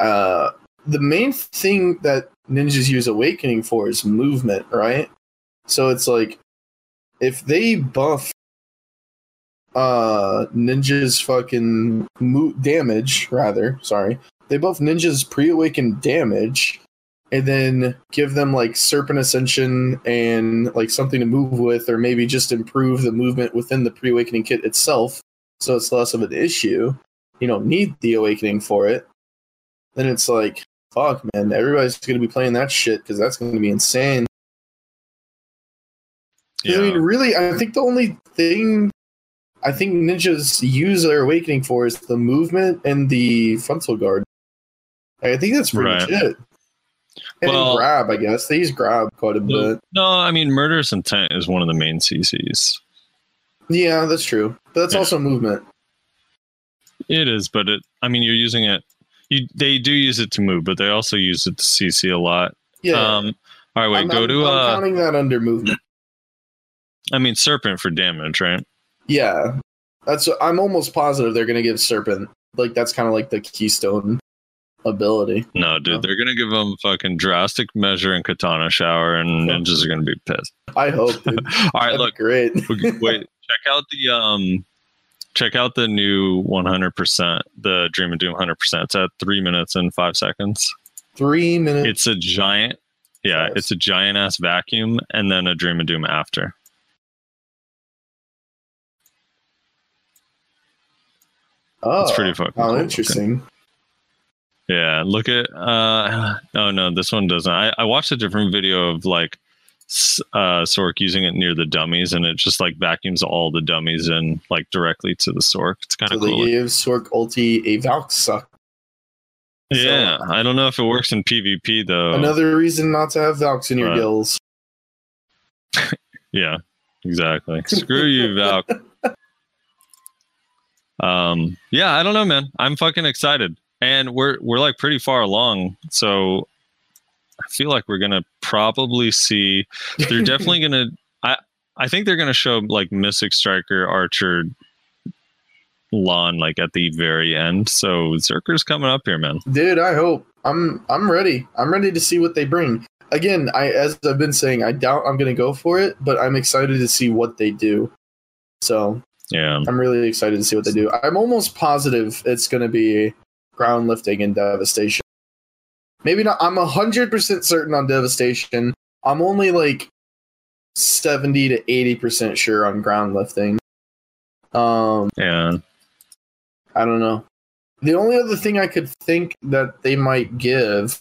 uh, the main thing that ninjas use Awakening for is movement, right? So it's like if they buff uh ninja's fucking mo- damage rather sorry they buff ninja's pre-awakened damage and then give them like serpent ascension and like something to move with or maybe just improve the movement within the pre-awakening kit itself so it's less of an issue. You don't need the awakening for it. Then it's like fuck man everybody's gonna be playing that shit because that's gonna be insane. 'Cause, I mean, really, I think the only thing I think ninjas use their awakening for is the movement and the frontal guard. I think that's pretty Right. much it. And Well- grab, I guess they use grab quite a No, bit. no, I mean, murderous intent is one of the main CCs. Yeah, that's true. But that's Yeah. also movement. It is, but it. I mean, you're using it. You they do use it to move, but they also use it to CC a lot. Yeah. Um. All right, wait. I'm, go I'm- to. I'm Uh. counting that under movement. I mean, serpent for damage, right? Yeah, that's. I'm almost positive they're gonna give serpent. Like that's kind of like the keystone ability. No, dude, Oh. they're gonna give them fucking drastic measure and katana shower, and Yeah. ninjas are gonna be pissed. I hope. Dude. [laughs] All right, look. great. Wait [laughs] check out the um check out the new 100% the dream of doom 100% it's at three minutes and five seconds Three minutes. it's a giant yeah Nice. it's a giant ass vacuum and then a dream of doom after oh, it's pretty fucking Oh, cool interesting. Yeah look at uh oh no this one doesn't i, I watched a different video of like uh, Sorc using it near the dummies, and it just like vacuums all the dummies in like directly to the Sorc. It's kind of So of they cool. gave Sorc ulti a Valk suck. yeah, I don't know if it works in PvP though. Another reason not to have Valks in your gills. [laughs] Yeah, exactly. Screw you, Valk. [laughs] Um, yeah, I don't know, man. I'm fucking excited, and we're we're like pretty far along. So I feel like we're gonna probably see. They're definitely [laughs] gonna. I I think they're gonna show like Mystic Striker, Archer, Lahn like at the very end. So Zerker's coming up here, man. Dude, I hope. I'm I'm ready. I'm ready to see what they bring. Again, I as I've been saying, I doubt I'm gonna go for it, but I'm excited to see what they do. So Yeah, I'm really excited to see what they do. I'm almost positive it's gonna be ground lifting and devastation. Maybe not I'm hundred percent certain on devastation. I'm only like seventy to eighty percent sure on ground lifting. Um yeah. I don't know. The only other thing I could think that they might give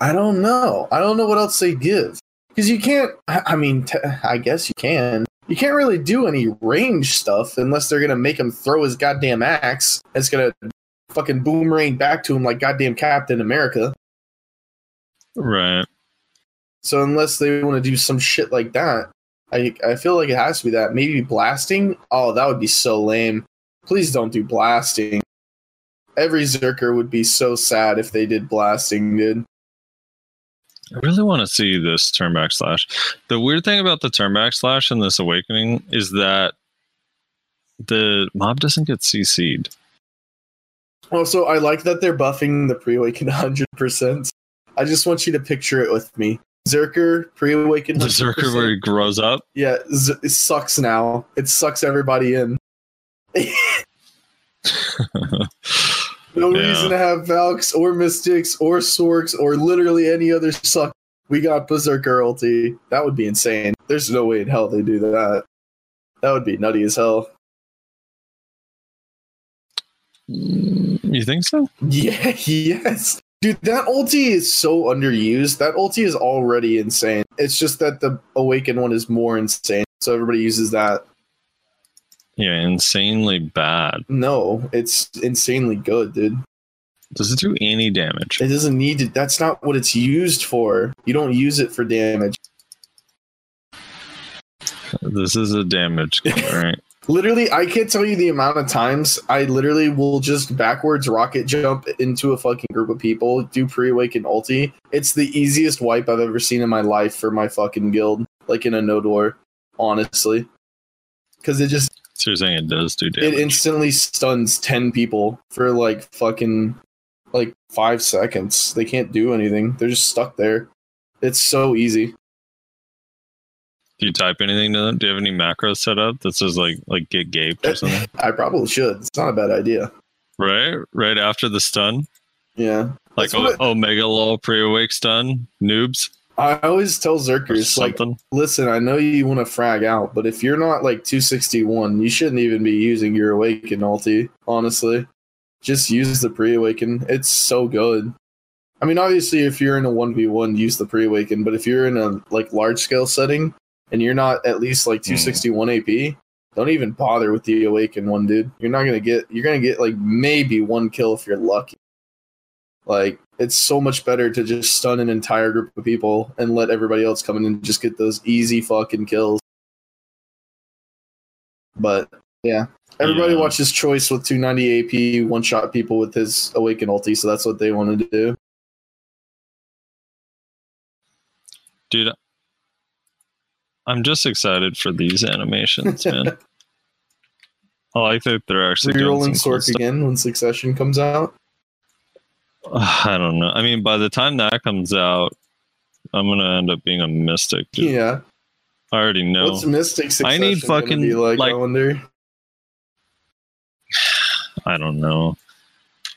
I don't know. I don't know what else they give. Because you can't, I I mean, t- I guess you can. You can't really do any range stuff unless they're going to make him throw his goddamn axe. It's going to fucking boomerang back to him like goddamn Captain America. Right. So unless they want to do some shit like that, I I feel like it has to be that. Maybe blasting. Oh, that would be so lame. Please don't do blasting. Every Zerker would be so sad if they did blasting, dude. I really want to see this turn back slash. The weird thing about the turn back slash in this awakening is that the mob doesn't get CC'd. Also, I like that they're buffing the pre-awakened [laughs] 100%. I just want you to picture it with me. Zerker pre-awakened The Zerker where he grows up. Yeah, Z- it sucks now. It sucks everybody in. [laughs] No Yeah. reason to have Valks or Mystics or Sorcs or literally any other suck. We got Berserker ulti. That would be insane. There's no way in hell they do that. That would be nutty as hell. Mm, you think so? Yeah, [laughs] yes. Dude, that ulti is so underused. That ulti is already insane. It's just that the awakened one is more insane. So everybody uses that. Yeah, insanely bad. No, it's insanely good, dude. Does it do any damage? It doesn't need to. That's not what it's used for. You don't use it for damage. This is a damage [laughs] killer, right? Literally, I can't tell you the amount of times I literally will just backwards rocket jump into a fucking group of people, do pre awaken ulti. It's the easiest wipe I've ever seen in my life for my fucking guild, like in a no door, honestly. Because it just So you're saying it does do it instantly stuns 10 people for like fucking like five seconds. They can't do anything, they're just stuck there. It's so easy. do you type anything to them? Do you have any macros set up that says like like get gaped or eh, something? [laughs] I probably should. It's not a bad idea. right, right after the stun, Yeah. like what- oh, Omega Law pre awake stun noobs I always tell Zerkers, like, listen, I know you want to frag out, but if you're not like 261, you shouldn't even be using your awaken ulti, honestly. Just use the pre-awaken. It's so good. I mean, obviously if you're in a 1v1, use the pre-awaken, but if you're in a like large scale setting and you're not at least like hmm. 261 AP, don't even bother with the awaken one, dude. You're not going to get you're going to get like maybe one kill if you're lucky. Like it's so much better to just stun an entire group of people and let everybody else come in and just get those easy fucking kills. But yeah, everybody Yeah. watches Choice with 290 AP, one shot people with his Awaken ulti, so that's what they wanted to do. Dude, I'm just excited for these animations, man. Oh, [laughs] I like that they're actually doing Rerolling some cool Sorc again when Succession comes out. [sighs] I don't know. I mean, by the time that comes out, I'm gonna end up being a mystic. Dude. Yeah. I already know. What's Mystic I need fucking, like, like- I wonder. [sighs] I don't know.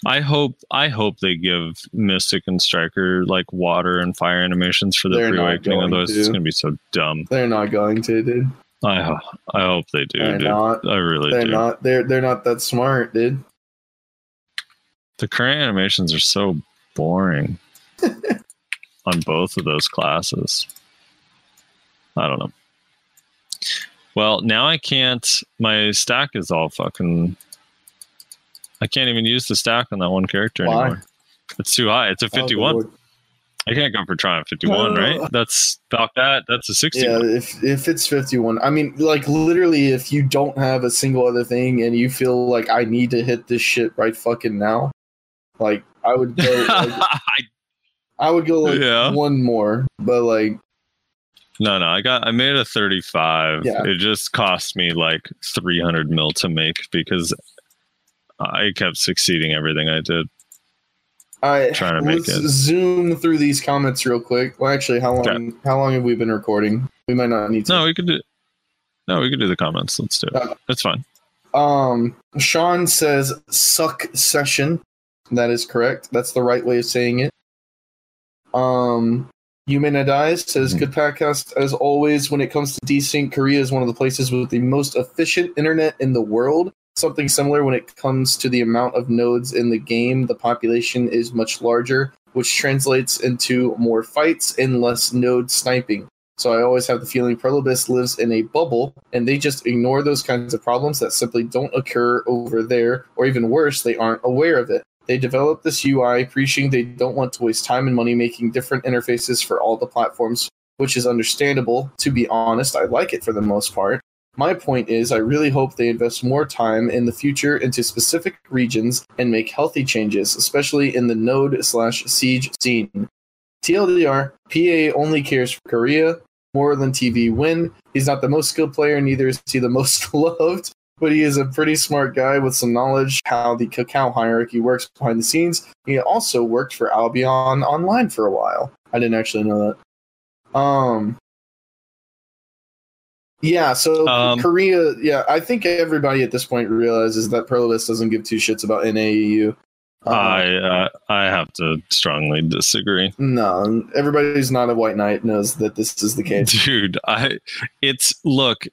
I hope I hope they give Mystic and Striker like water and fire animations for the They're pre-awakening. Otherwise, it's gonna be so dumb. They're not going to, dude. I I hope they do. They're dude. not. I really They're do. not. They're they're not that smart, dude. The current animations are so boring [laughs] on both of those classes. I don't know. Well, now I can't. My stack is all fucking. I can't even use the stack on that one character Why? anymore. It's too high. It's a Oh, 51. Lord. I can't go for Triumph 51, No. right? That's about that. That's a 60. Yeah, if if it's 51, I mean, like literally, if you don't have a single other thing and you feel like I need to hit this shit right fucking now, like I would go, [laughs] like, I would go like Yeah. one more, but like no, no, I got I made a 35. Yeah. It just cost me like 300 mil to make because I kept succeeding everything I did. I Trying to make it. zoom through these comments real quick. Well, actually, how long? Okay. How long have we been recording? We might not need to. No, we could do No, we could do the comments. Let's do it. Uh, That's fine. Um, Sean says suck session. That is correct. That's the right way of saying it. Um, Humana Dies says Mhm. good podcast as always. When it comes to desync, Korea is one of the places with the most efficient internet in the world. Something similar when it comes to the amount of nodes in the game. The population is much larger, which translates into more fights and less node sniping. So I always have the feeling Pearl Abyss lives in a bubble and they just ignore those kinds of problems that simply don't occur over there, or even worse, they aren't aware of it. They develop this UI preaching they don't want to waste time and money making different interfaces for all the platforms, which is understandable. To be honest, I like it for the most part. My point is, I really hope they invest more time in the future into specific regions and make healthy changes, especially in the node slash siege scene. TLDR, PA only cares for Korea more than TV win. He's not the most skilled player, neither is he the most [laughs] loved, but he is a pretty smart guy with some knowledge how the Kakao hierarchy works behind the scenes. He also worked for Albion Online for a while. I didn't actually know that. Um yeah, so Um, Korea, yeah, I think everybody at this point realizes that Pearl Abyss doesn't give two shits about NAEU. Uh, I uh, I have to strongly disagree. no, everybody who's not a white knight knows that this is the case. [laughs] Dude, I it's look,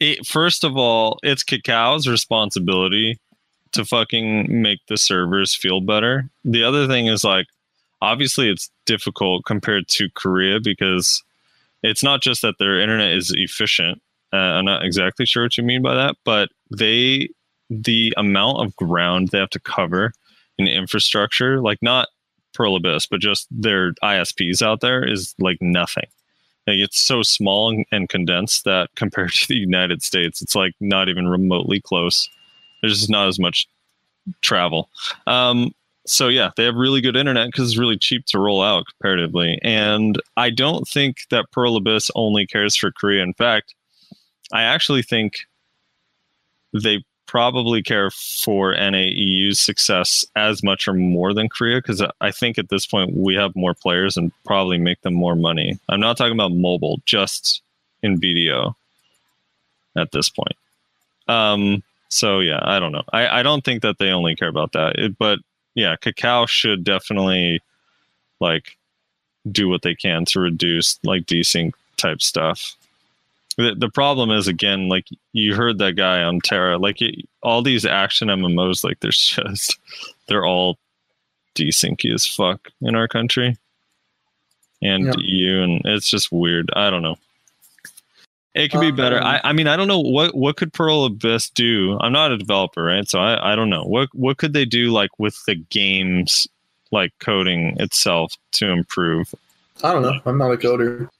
it first of all, it's Kakao's responsibility to fucking make the servers feel better. The other thing is like obviously it's difficult compared to Korea because it's not just that their internet is efficient. Uh, I'm not exactly sure what you mean by that, but they the amount of ground they have to cover in infrastructure, like not Pearl Abyss, but just their ISPs out there is like nothing. Like it's so small and, condensed that compared to the United States, it's like not even remotely close. There's just not as much travel. Um, so yeah, they have really good internet because it's really cheap to roll out comparatively. And I don't think that Pearl Abyss only cares for Korea. In fact, I actually think they probably care for NAEU's success as much or more than Korea because I think at this point we have more players and probably make them more money. I'm not talking about mobile, just in BDO at this point. Um, so yeah, I don't know. I, I don't think that they only care about that, It- but yeah, Kakao should definitely like do what they can to reduce like desync type stuff. The, the problem is again, like you heard that guy on TERA, like it, all these action MMOs, like there's [laughs] just they're all desyncy as fuck in our country and Yeah. EU, and it's just weird. I don't know. It could be better. Um, I, I mean, I don't know what what could Pearl Abyss do. I'm not a developer, right? So I, I don't know what what could they do like with the games like coding itself to improve. I don't know. I'm not a coder.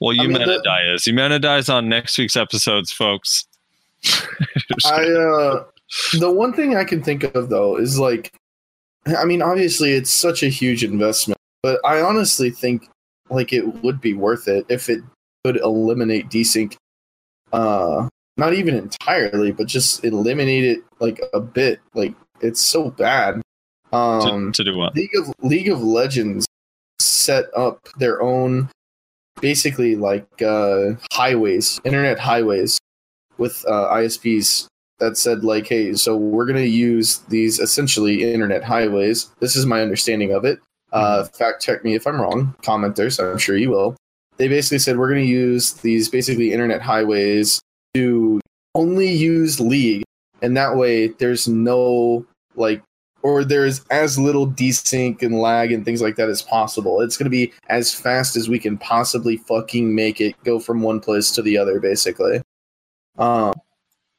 Well, I mean, dies. Humana dies on next week's episodes, folks. [laughs] I uh the one thing I can think of though is like I mean obviously it's such a huge investment, but I honestly think like it would be worth it if it could eliminate desync uh not even entirely, but just eliminate it like a bit. Like it's so bad. to, Um to do what? League of League of Legends set up their own basically like uh highways, internet highways with uh, ISPs that said like, hey, so we're gonna use these essentially internet highways. This is my understanding of it. Uh, fact check me if I'm wrong, commenters. I'm sure you will. They basically said we're gonna use these basically internet highways to only use League, and that way there's no like or there's as little desync and lag and things like that as possible. It's going to be as fast as we can possibly fucking make it go from one place to the other, basically. Um,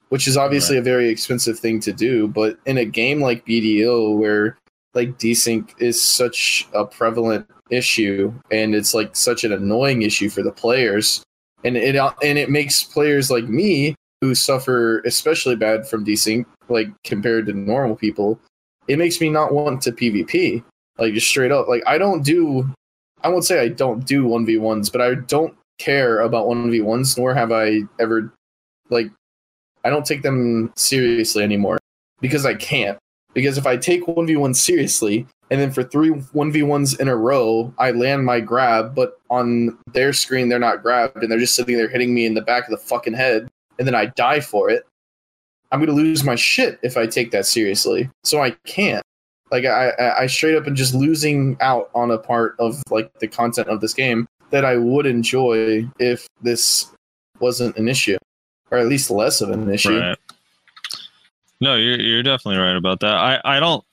which is obviously a very expensive thing to do, but in a game like BDO where like desync is such a prevalent issue and it's like such an annoying issue for the players and it and it makes players like me who suffer especially bad from desync like compared to normal people it makes me not want to pvp like just straight up. Like i don't do i won't say i don't do 1v1s but i don't care about 1v1s nor have i ever like i don't take them seriously anymore because i can't. Because if i take 1v1 seriously and then for three 1v1s in a row i land my grab but on their screen they're not grabbed and they're just sitting there hitting me in the back of the fucking head and then i die for it i'm to lose my shit if i take that seriously so i can't like I, I i straight up am just losing out on a part of like the content of this game that i would enjoy if this wasn't an issue or at least less of an issue Right. No, you're you're definitely right about that. I I don't.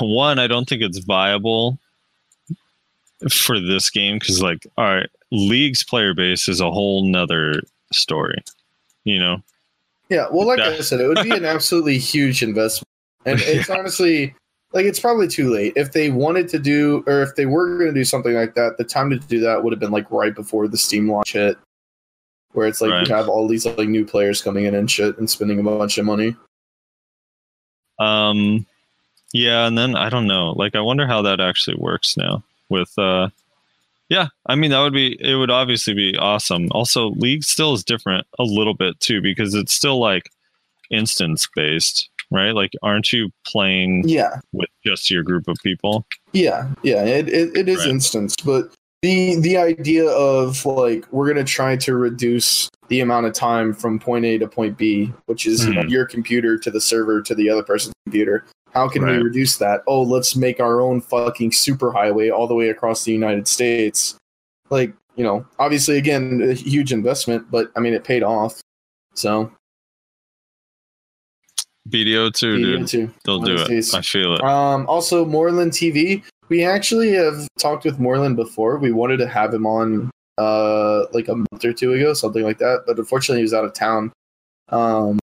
One, I don't think it's viable for this game because, like, all right, League's player base is a whole nother story. You know, Yeah, well, like I said, it would be an [laughs] absolutely huge investment, and [laughs] it's honestly like it's probably too late. If they wanted to do, or if they were going to do something like that, the time to do that would have been like right before the Steam launch hit, where it's like Right. you have all these like new players coming in and shit and spending a bunch of money. Um, yeah, and then I don't know. Like, I wonder how that actually works now. With, uh, yeah, I mean that would be it. Would obviously be awesome. Also, League still is different a little bit too because it's still like instance based, right? Like, aren't you playing Yeah, with just your group of people? yeah, yeah. It it, it is Right. instance, but the the idea of like we're going to try to reduce the amount of time from point A to point B, which is you know, Mhm. your computer to the server to the other person's computer. How can we reduce that? Oh, let's make our own fucking superhighway all the way across the United States. Like, you know, obviously, again, a huge investment, but I mean, it paid off. So, BDO two, BDO dude, too. they'll do it. I feel it. Um, also, Moreland TV. We actually have talked with Moreland before. We wanted to have him on uh like a month or two ago, something like that. But unfortunately, he was out of town. Um,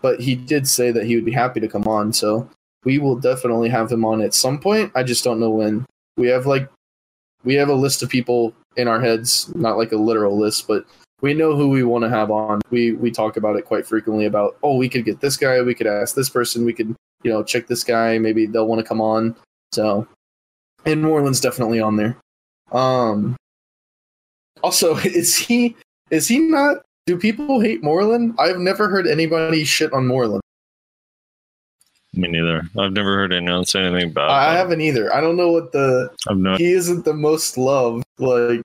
but he did say that he would be happy to come on. So we will definitely have him on at some point. I just don't know when. We have like we have a list of people in our heads, not like a literal list, but we know who we want to have on. We we talk about it quite frequently about oh we could get this guy, we could ask this person, we could you know check this guy, maybe they'll want to come on. So and Moreland's definitely on there. Um also [laughs] is he is he not do people hate Moreland? I've never heard anybody shit on Moreland. Me neither. I've never heard anyone say anything bad. I about haven't either. I don't know what the I've no. he isn't the most loved. Like,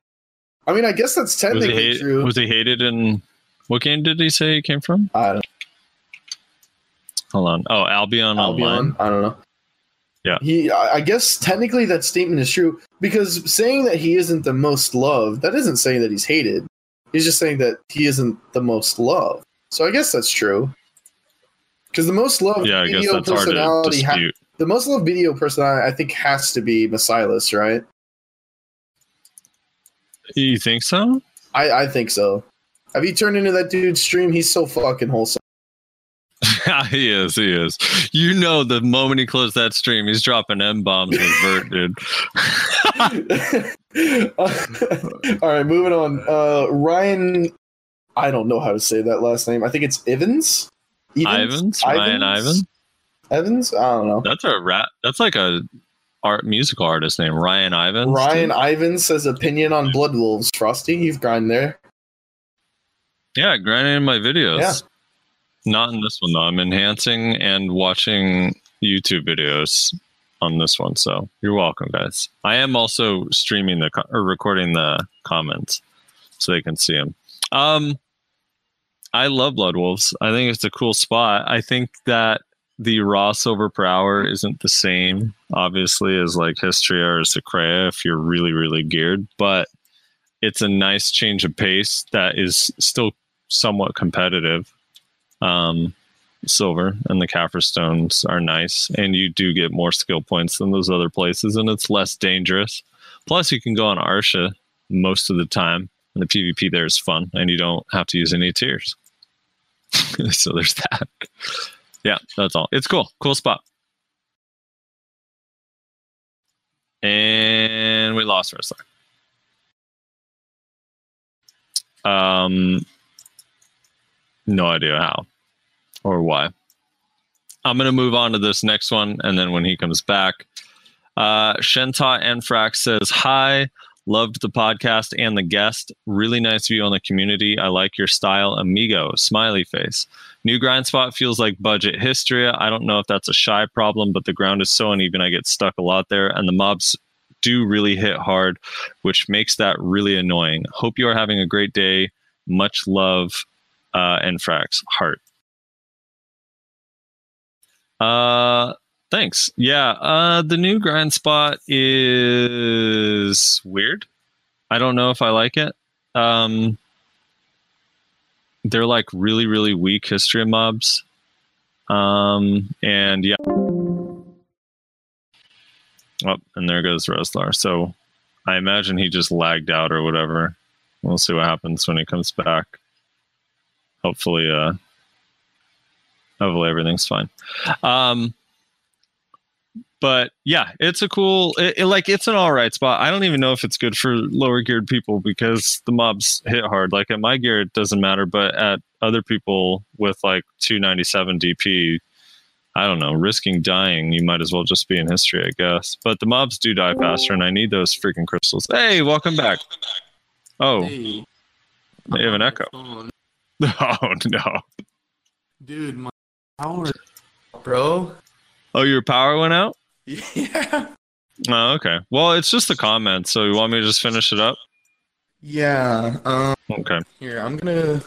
I mean, I guess that's Was technically hate, true. was he hated in what game did he say he came from? I don't Hold on. Oh, Albion, know. Online. Albion. I don't know. Yeah. He, I I guess technically that statement is true because saying that he isn't the most loved, that isn't saying that he's hated. He's just saying that he isn't the most loved. So I guess that's true. Because the most loved Yeah, video that's hard to personality, ha- the most loved video personality, I think, has to be Masilas, right? you think so? I, I think so. Have you turned into that dude's stream? He's so fucking wholesome. [laughs] he is. He is. You know, the moment he closed that stream, he's dropping M bombs with Vert, dude. [laughs] All right, moving on. Uh, Ryan, I don't know how to say that last name. I think it's Evans. Ivans? Ryan Ivan? Evans? I don't know. That's a rap. That's like a art musical artist name, Ryan Ivans. Ryan. Ivans says opinion on Blood Wolves. Frosty, you've grind there. Yeah, grinding in my videos. Yeah. Not in this one though. I'm enhancing and watching YouTube videos on this one. So you're welcome, guys. I am also streaming the co- or recording the comments so they can see them. Um, I love Blood Wolves. I think it's a cool spot. I think that the raw silver per hour isn't the same, obviously, as like Hystria or Sycraia if you're really, really geared, but it's a nice change of pace that is still somewhat competitive. Um, silver, and the Caphras stones are nice, and you do get more skill points than those other places, and it's less dangerous. Plus, you can go on Arsha most of the time, and the PvP there is fun, and you don't have to use any tears. [laughs] so there's that. Yeah, that's all. It's cool. Cool spot. And we lost wrestler. Um, no idea how or why. I'm going to move on to this next one, and then when he comes back, uh, Shenta Enfrax says, Hi, loved the podcast and the guest. Really nice view on the community. I like your style, amigo. Smiley face. New grind spot feels like budget Hystria. I don't know if that's a shy problem, but the ground is so uneven, I get stuck a lot there, and the mobs do really hit hard, which makes that really annoying. Hope you are having a great day. Much love, uh, Enfrax. Heart. Uh, thanks. Yeah, uh, the new grind spot is weird. I don't know if I like it. Um, they're like really, really weak Hystria mobs. Um, and yeah. Oh, and there goes Roslar. So I imagine he just lagged out or whatever. We'll see what happens when he comes back. Hopefully, uh, hopefully everything's fine. Um, but yeah, it's a cool, it, it, like it's an all right spot. I don't even know if it's good for lower geared people because the mobs hit hard. Like at my gear, it doesn't matter, but at other people with like 297 DP, I don't know, risking dying, you might as well just be in Hystria, I guess. But the mobs do die faster, and I need those freaking crystals. Hey, welcome back. Oh, Hey, they have an echo. [laughs] Oh, oh no! Dude, my power, bro. Oh, your power went out. Yeah. [laughs] Oh, okay. Well, it's just the comment, So you want me to just finish it up? Yeah. Um. Okay. Here, I'm gonna.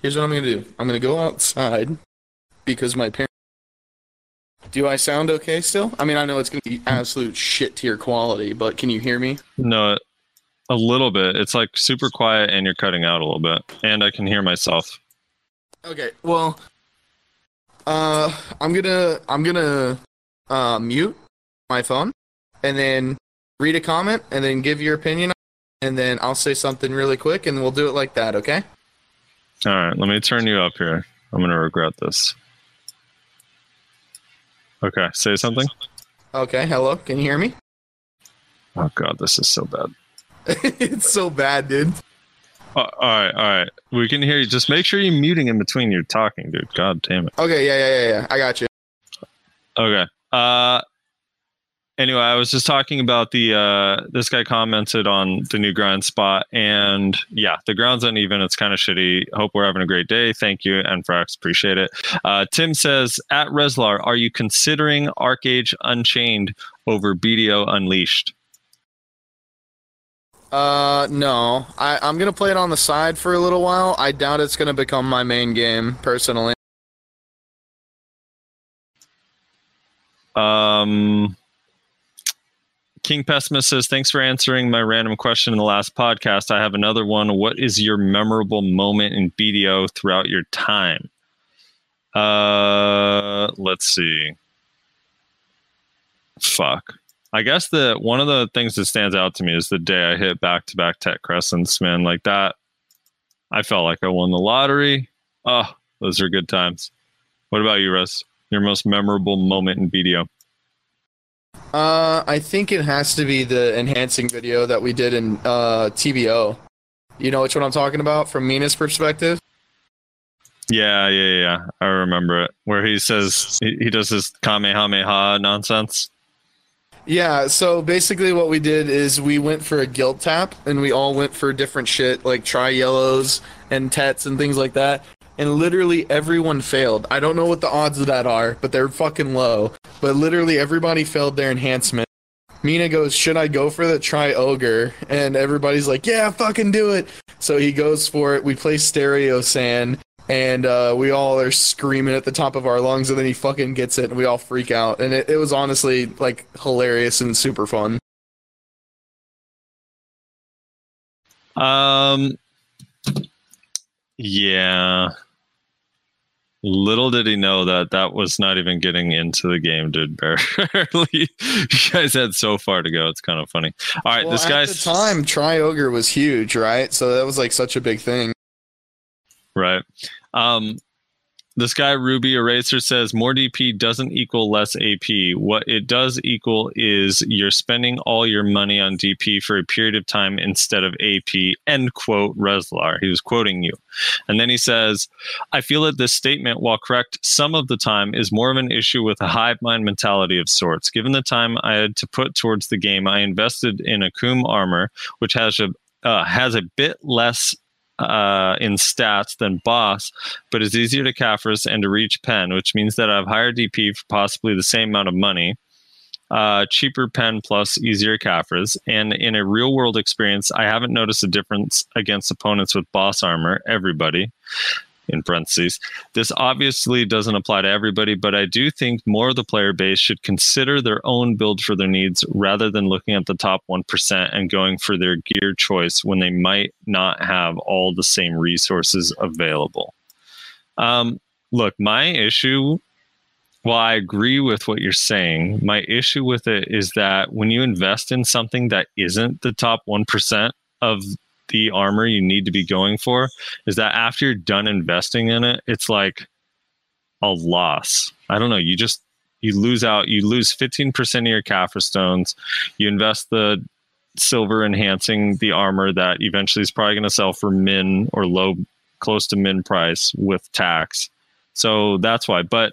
Here's what I'm gonna do. I'm gonna go outside because my parents. Do I sound okay still? I mean, I know it's gonna be absolute shit tier quality, but can you hear me? No, a little bit. It's like super quiet, and you're cutting out a little bit, and I can hear myself. Okay. Well. Uh, I'm gonna I'm gonna uh mute my phone, and then read a comment, and then give your opinion, and then I'll say something really quick, and we'll do it like that. Okay? All right. Let me turn you up here. I'm gonna regret this. Okay. Say something. Okay. Hello. Can you hear me? Oh God, this is so bad. [laughs] it's so bad, dude. Uh, all right, all right. We can hear you. Just make sure you're muting in between your talking, dude. God damn it. Okay. Yeah. Yeah. Yeah. Yeah. I got you. Okay. Uh anyway, I was just talking about the uh this guy commented on the new grind spot and yeah, the ground's uneven, it's kind of shitty. Hope we're having a great day. Thank you, and Frax, appreciate it. Uh Tim says at Reslar, are you considering ArcheAge Unchained over BDO Unleashed? Uh, no. I I'm gonna play it on the side for a little while. I doubt it's gonna become my main game, personally. Um, King Pessimist says, Thanks for answering my random question in the last podcast. I have another one. What is your memorable moment in BDO throughout your time? Uh, let's see. Fuck. I guess the one of the things that stands out to me is the day I hit back to back tech crescents, man. Like that, I felt like I won the lottery. Oh, those are good times. What about you, Russ? Your most memorable moment in BDO? Uh, I think it has to be the enhancing video that we did in uh TBO. You know which one I'm talking about from Mina's perspective? Yeah, yeah, yeah. I remember it. Where he says he, he does this Kamehameha nonsense. Yeah, so basically what we did is we went for a guild tap and we all went for different shit like Tri yellows and tets and things like that. And literally everyone failed. I don't know what the odds of that are, but they're fucking low. But literally everybody failed their enhancement. Mina goes, Should I go for the Tri Ogre? And everybody's like, Yeah, fucking do it. So he goes for it. We play stereo sand and uh, we all are screaming at the top of our lungs, and then he fucking gets it, and we all freak out, and it, it was honestly like hilarious and super fun. Um, yeah, Little did he know that that was not even getting into the game, dude. [laughs] Barely. you guys had so far to go. It's kind of funny. All right, Well, this at guy's the time, Tri Ogre was huge, right? So that was like such a big thing. right. Um, this guy Ruby Eraser says more DP doesn't equal less AP. What it does equal is you're spending all your money on DP for a period of time instead of AP. End quote. Reslar. He was quoting you, and then he says, "I feel that this statement, while correct some of the time, is more of an issue with a hive mind mentality of sorts. Given the time I had to put towards the game, I invested in a Kum armor, which has a uh, has a bit less." Uh, in stats than boss, but is easier to Caphras and to reach pen, which means that I have higher DP for possibly the same amount of money, uh, cheaper pen plus easier Caphras. And in a real world experience, I haven't noticed a difference against opponents with boss armor, everybody. In parentheses, this obviously doesn't apply to everybody, but I do think more of the player base should consider their own build for their needs rather than looking at the top 1% and going for their gear choice when they might not have all the same resources available. Um, look, my issue, while I agree with what you're saying, my issue with it is that when you invest in something that isn't the top 1% of the armor you need to be going for, is that after you're done investing in it, it's like a loss. I don't know. You just, you lose out, you lose 15% of your Caphras stones. You invest the silver enhancing the armor that eventually is probably going to sell for min or low close to min price with tax. So that's why. But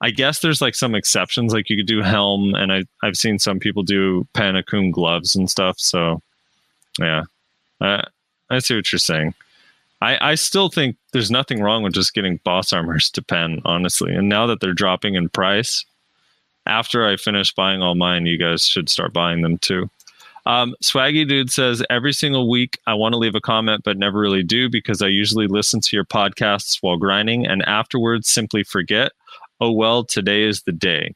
I guess there's like some exceptions. Like you could do helm, and I I've seen some people do Panakum gloves and stuff. So yeah, uh, I see what you're saying. I I still think there's nothing wrong with just getting boss armors to pen, honestly. And now that they're dropping in price, after I finish buying all mine, you guys should start buying them too. Um, Swaggy Dude says every single week I want to leave a comment, but never really do because I usually listen to your podcasts while grinding and afterwards simply forget. Oh well, today is the day.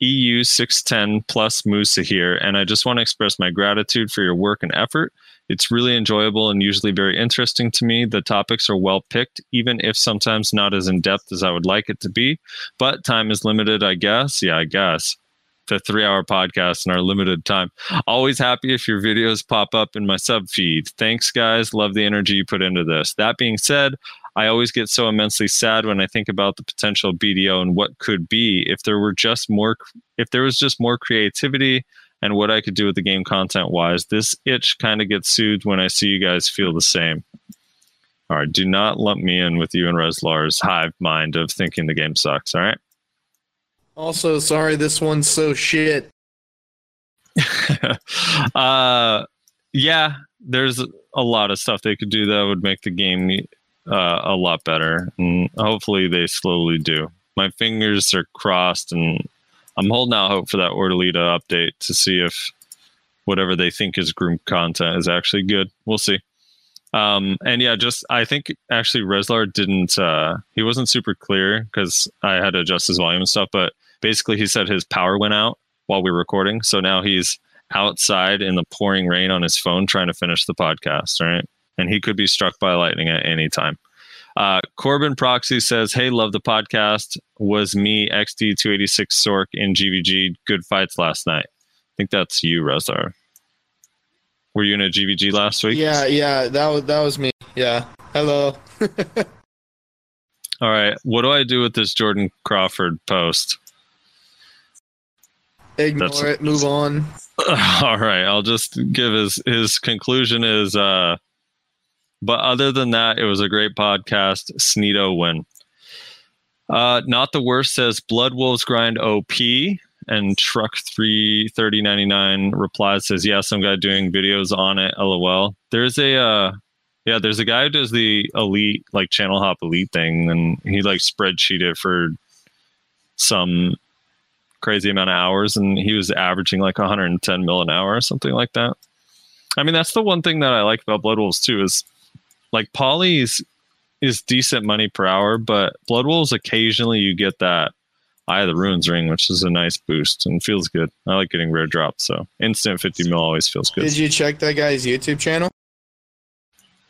EU 610 plus Musa here, and I just want to express my gratitude for your work and effort. It's really enjoyable and usually very interesting to me. The topics are well picked, even if sometimes not as in depth as I would like it to be. But time is limited, I guess. Yeah, I guess the three hour podcast and our limited time. Always happy if your videos pop up in my sub feed. Thanks, guys. Love the energy you put into this. That being said, I always get so immensely sad when I think about the potential BDO and what could be if there were just more, if there was just more creativity and what I could do with the game content wise. This itch kind of gets soothed when I see you guys feel the same. All right, do not lump me in with you and Reslar's hive mind of thinking the game sucks. All right. Also, sorry, this one's so shit. [laughs] uh, yeah, there's a lot of stuff they could do that would make the game uh, a lot better, and hopefully they slowly do. My fingers are crossed, and I'm holding out hope for that Ordelita update to see if whatever they think is groom content is actually good. We'll see. Um, and yeah, just I think actually Reslar didn't. Uh, he wasn't super clear because I had to adjust his volume and stuff, but basically he said his power went out while we were recording. So now he's outside in the pouring rain on his phone trying to finish the podcast, right? And he could be struck by lightning at any time. Uh, Corbin Proxy says, Hey, love the podcast. Was me XD286 Sorc in GVG. Good fights last night. I think that's you, Rezar. Were you in a GVG last week? Yeah, yeah, that was that was me. Yeah. Hello. [laughs] All right. What do I do with this Jordan Crawford post? Ignore That's- it. Move on. [laughs] All right, I'll just give his his conclusion is uh but other than that, it was a great podcast. Sneedo win. Uh not the worst says Blood Wolves grind OP and truck 33099 replies says yeah some guy doing videos on it lol there's a uh yeah there's a guy who does the elite like channel hop elite thing and he like spreadsheet it for some crazy amount of hours and he was averaging like 110 mil an hour or something like that i mean that's the one thing that i like about blood wolves too is like polys is is decent money per hour but blood wolves occasionally you get that eye of the ruins ring which is a nice boost and feels good i like getting rare drops so instant 50 mil always feels good Did you check that guy's YouTube channel?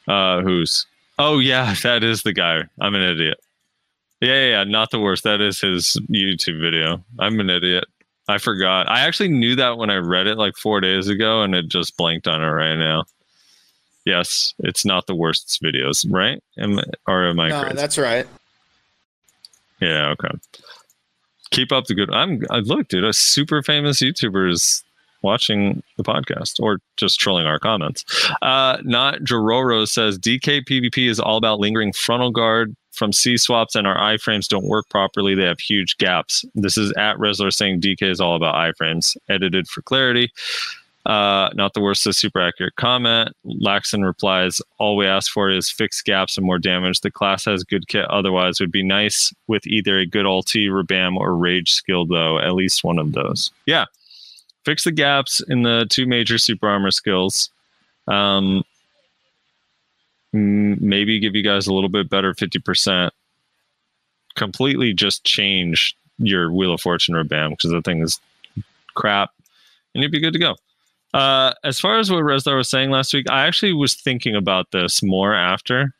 uh who's oh yeah [laughs] that is the guy i'm an idiot Yeah, yeah, yeah, not the worst. That is his YouTube video. I'm an idiot. I forgot. I actually knew that when I read it like four days ago, and it just blanked on it right now. Yes, it's not the worst videos, right? Am, or am I No, crazy? that's right. Yeah, okay. Keep up the good. I'm I, look, dude. A super famous YouTuber is watching the podcast or just trolling our comments. Uh, not Jororo says DK PvP is all about lingering frontal guard from C swaps and our iframes don't work properly. They have huge gaps. This is at Reslar saying DK is all about iframes. Edited for clarity. Uh, not the worst, a super accurate comment. Laxon replies, All we ask for is fixed gaps and more damage. The class has good kit, otherwise, would be nice with either a good ulti, Rabam, or Rage skill, though. At least one of those. Yeah. Fix the gaps in the two major super armor skills. Um, maybe give you guys a little bit better 50%. Completely just change your Wheel of Fortune Rabam because the thing is crap and you'd be good to go. Uh, as far as what Reslar was saying last week, I actually was thinking about this more after.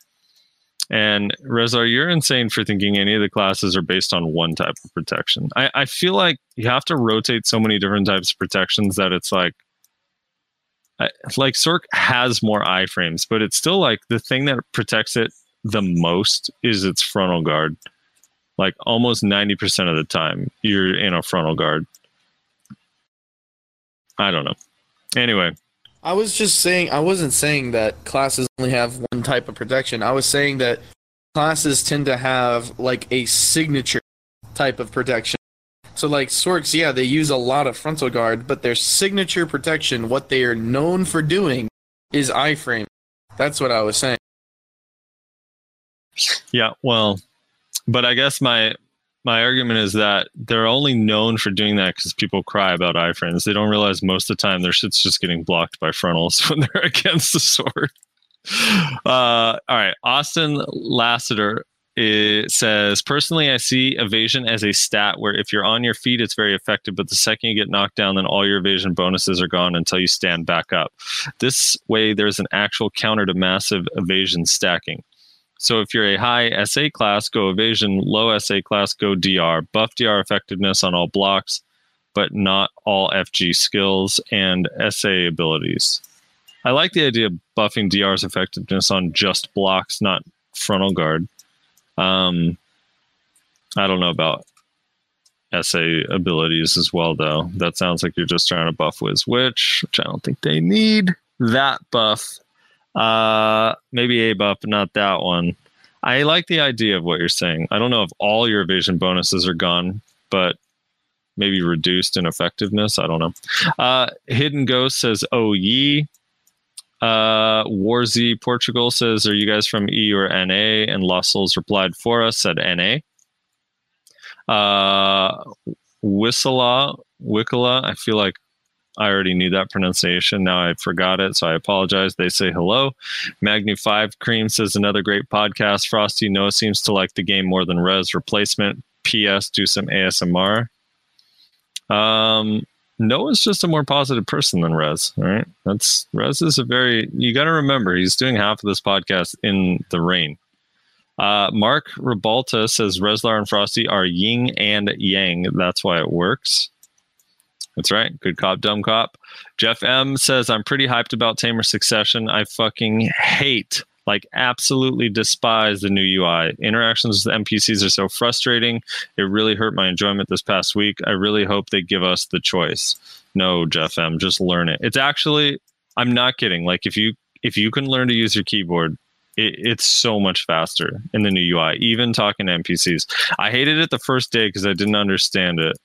And Rezar, you're insane for thinking any of the classes are based on one type of protection. I, I feel like you have to rotate so many different types of protections that it's like, I, like Sorc has more iframes, but it's still like the thing that protects it the most is its frontal guard. Like almost 90% of the time, you're in a frontal guard. I don't know. Anyway, I was just saying, I wasn't saying that classes only have one type of protection. I was saying that classes tend to have like a signature type of protection. So, like Sorcs, yeah, they use a lot of frontal guard, but their signature protection, what they are known for doing, is iframe. That's what I was saying. Yeah, well, but I guess my my argument is that they're only known for doing that because people cry about iframes. They don't realize most of the time their shit's just getting blocked by frontals [laughs] when they're against the sword. Uh, all right, Austin Lassiter it says personally, I see evasion as a stat where if you're on your feet, it's very effective, but the second you get knocked down, then all your evasion bonuses are gone until you stand back up. This way, there's an actual counter to massive evasion stacking. So if you're a high SA class, go evasion, low SA class, go DR. Buff DR effectiveness on all blocks, but not all FG skills and SA abilities. I like the idea of buffing DR's effectiveness on just blocks, not frontal guard. Um, I don't know about SA abilities as well, though. That sounds like you're just trying to buff Wiz Witch, which I don't think they need that buff. Uh, maybe a buff, not that one. I like the idea of what you're saying. I don't know if all your evasion bonuses are gone, but maybe reduced in effectiveness. I don't know. Uh, Hidden Ghost says, "Oh ye." Uh, Warzy Portugal says, "Are you guys from E or NA?" And Lussels replied for us, said NA. Uh, Wissela, Wickala. I feel like I already knew that pronunciation. Now I forgot it, so I apologize. They say hello. Magni Five Cream says another great podcast. Frosty Noah seems to like the game more than Res replacement. P.S. Do some ASMR. Um, Noah's just a more positive person than Rez. Right, that's Rez is a very. You got to remember, he's doing half of this podcast in the rain. Uh, Mark Ribalta says Reslar and Frosty are yin and yang. That's why it works. That's right. Good cop, dumb cop. Jeff M says, I'm pretty hyped about Tamer Succession. I fucking hate, like, absolutely despise the new UI. Interactions with NPCs are so frustrating. It really hurt my enjoyment this past week. I really hope they give us the choice. No, Jeff M, just learn it. It's actually, I'm not kidding. Like, if you if you can learn to use your keyboard, it, it's so much faster in the new UI. Even talking to NPCs, I hated it the first day because I didn't understand it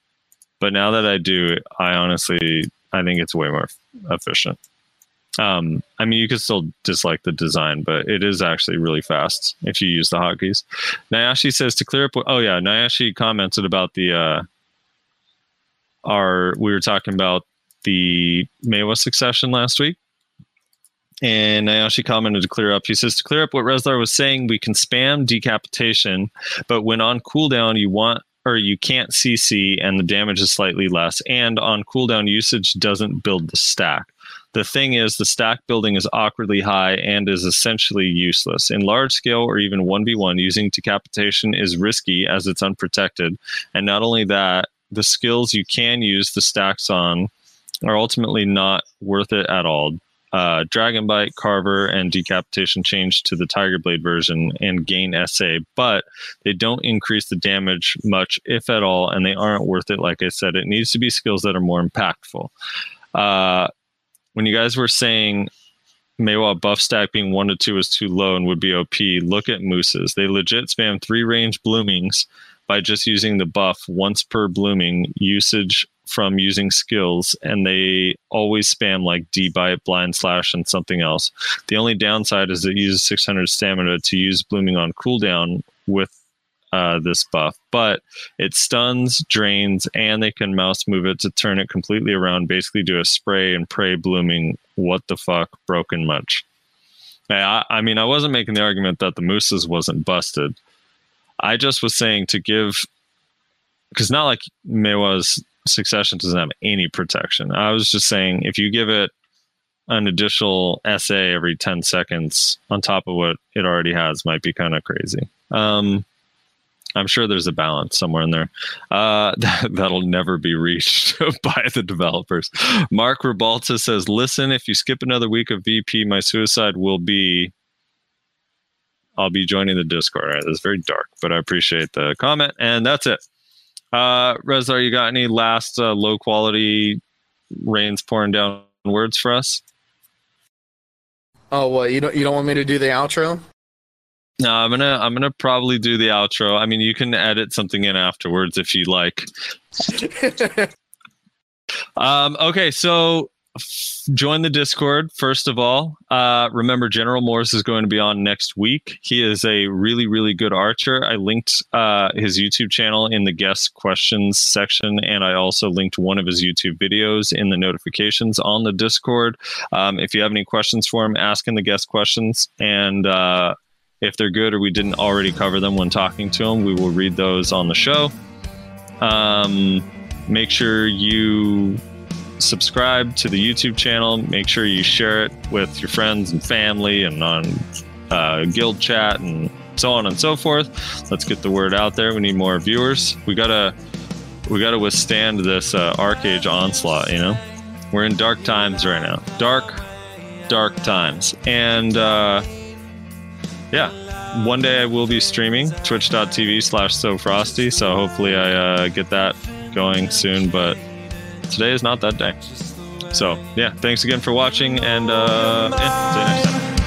but now that I do, I honestly I think it's way more efficient. Um, I mean, you could still dislike the design, but it is actually really fast if you use the hotkeys. Nayashi says to clear up. Oh yeah, Nayashi commented about the uh, our we were talking about the Maehwa succession last week. And Nayashi commented to clear up. He says to clear up what Reslar was saying, we can spam decapitation, but when on cooldown, you want or you can't CC and the damage is slightly less. And on cooldown usage doesn't build the stack. The thing is, the stack building is awkwardly high and is essentially useless. In large scale or even 1v1, using decapitation is risky as it's unprotected. And not only that, the skills you can use the stacks on are ultimately not worth it at all. Uh, Dragon Bite, Carver, and Decapitation change to the Tiger Blade version and gain SA, but they don't increase the damage much, if at all, and they aren't worth it. Like I said, it needs to be skills that are more impactful. Uh, when you guys were saying Maehwa buff stack being one to two is too low and would be OP, look at Musas. They legit spam three range bloomings by just using the buff once per blooming usage from using skills and they always spam like D-bite, blind slash, and something else. The only downside is it uses 600 stamina to use blooming on cooldown with uh, this buff, but it stuns, drains, and they can mouse move it to turn it completely around, basically do a spray and pray blooming. What the fuck, broken much? I, I mean, I wasn't making the argument that the Musas wasn't busted. I just was saying to give, because not like Maehwa's succession doesn't have any protection. I was just saying if you give it an additional SA every 10 seconds on top of what it already has might be kind of crazy. Um, I'm sure there's a balance somewhere in there. Uh, [laughs] that, that'll never be reached [laughs] by the developers. Mark Ribalta says, Listen, if you skip another week of VP, my suicide will be. I'll be joining the Discord. It's very dark, but I appreciate the comment. And that's it. Uh, Rezar, you got any last uh, low quality rains pouring down words for us? Oh, what you don't you don't want me to do the outro? No, I'm gonna I'm gonna probably do the outro. I mean, you can edit something in afterwards if you like. [laughs] Um, okay, so join the Discord first of all. Uh, remember, General Morse is going to be on next week. He is a really really good archer. I linked uh, his YouTube channel in the guest questions section, and I also linked one of his YouTube videos in the notifications on the Discord. Um, if you have any questions for him, ask in the guest questions and. Uh, if they're good or we didn't already cover them when talking to him, we will read those on the show. Um, make sure you subscribe to the YouTube channel. Make sure you share it with your friends and family and on uh, guild chat and so on and so forth. Let's get the word out there. We need more viewers. We gotta we gotta withstand this uh, ArcheAge onslaught. You know, we're in dark times right now. Dark, dark times, and. Uh, yeah one day i will be streaming twitch.tv slash so frosty so hopefully i uh, get that going soon but today is not that day. So yeah thanks again for watching and uh yeah, see you next time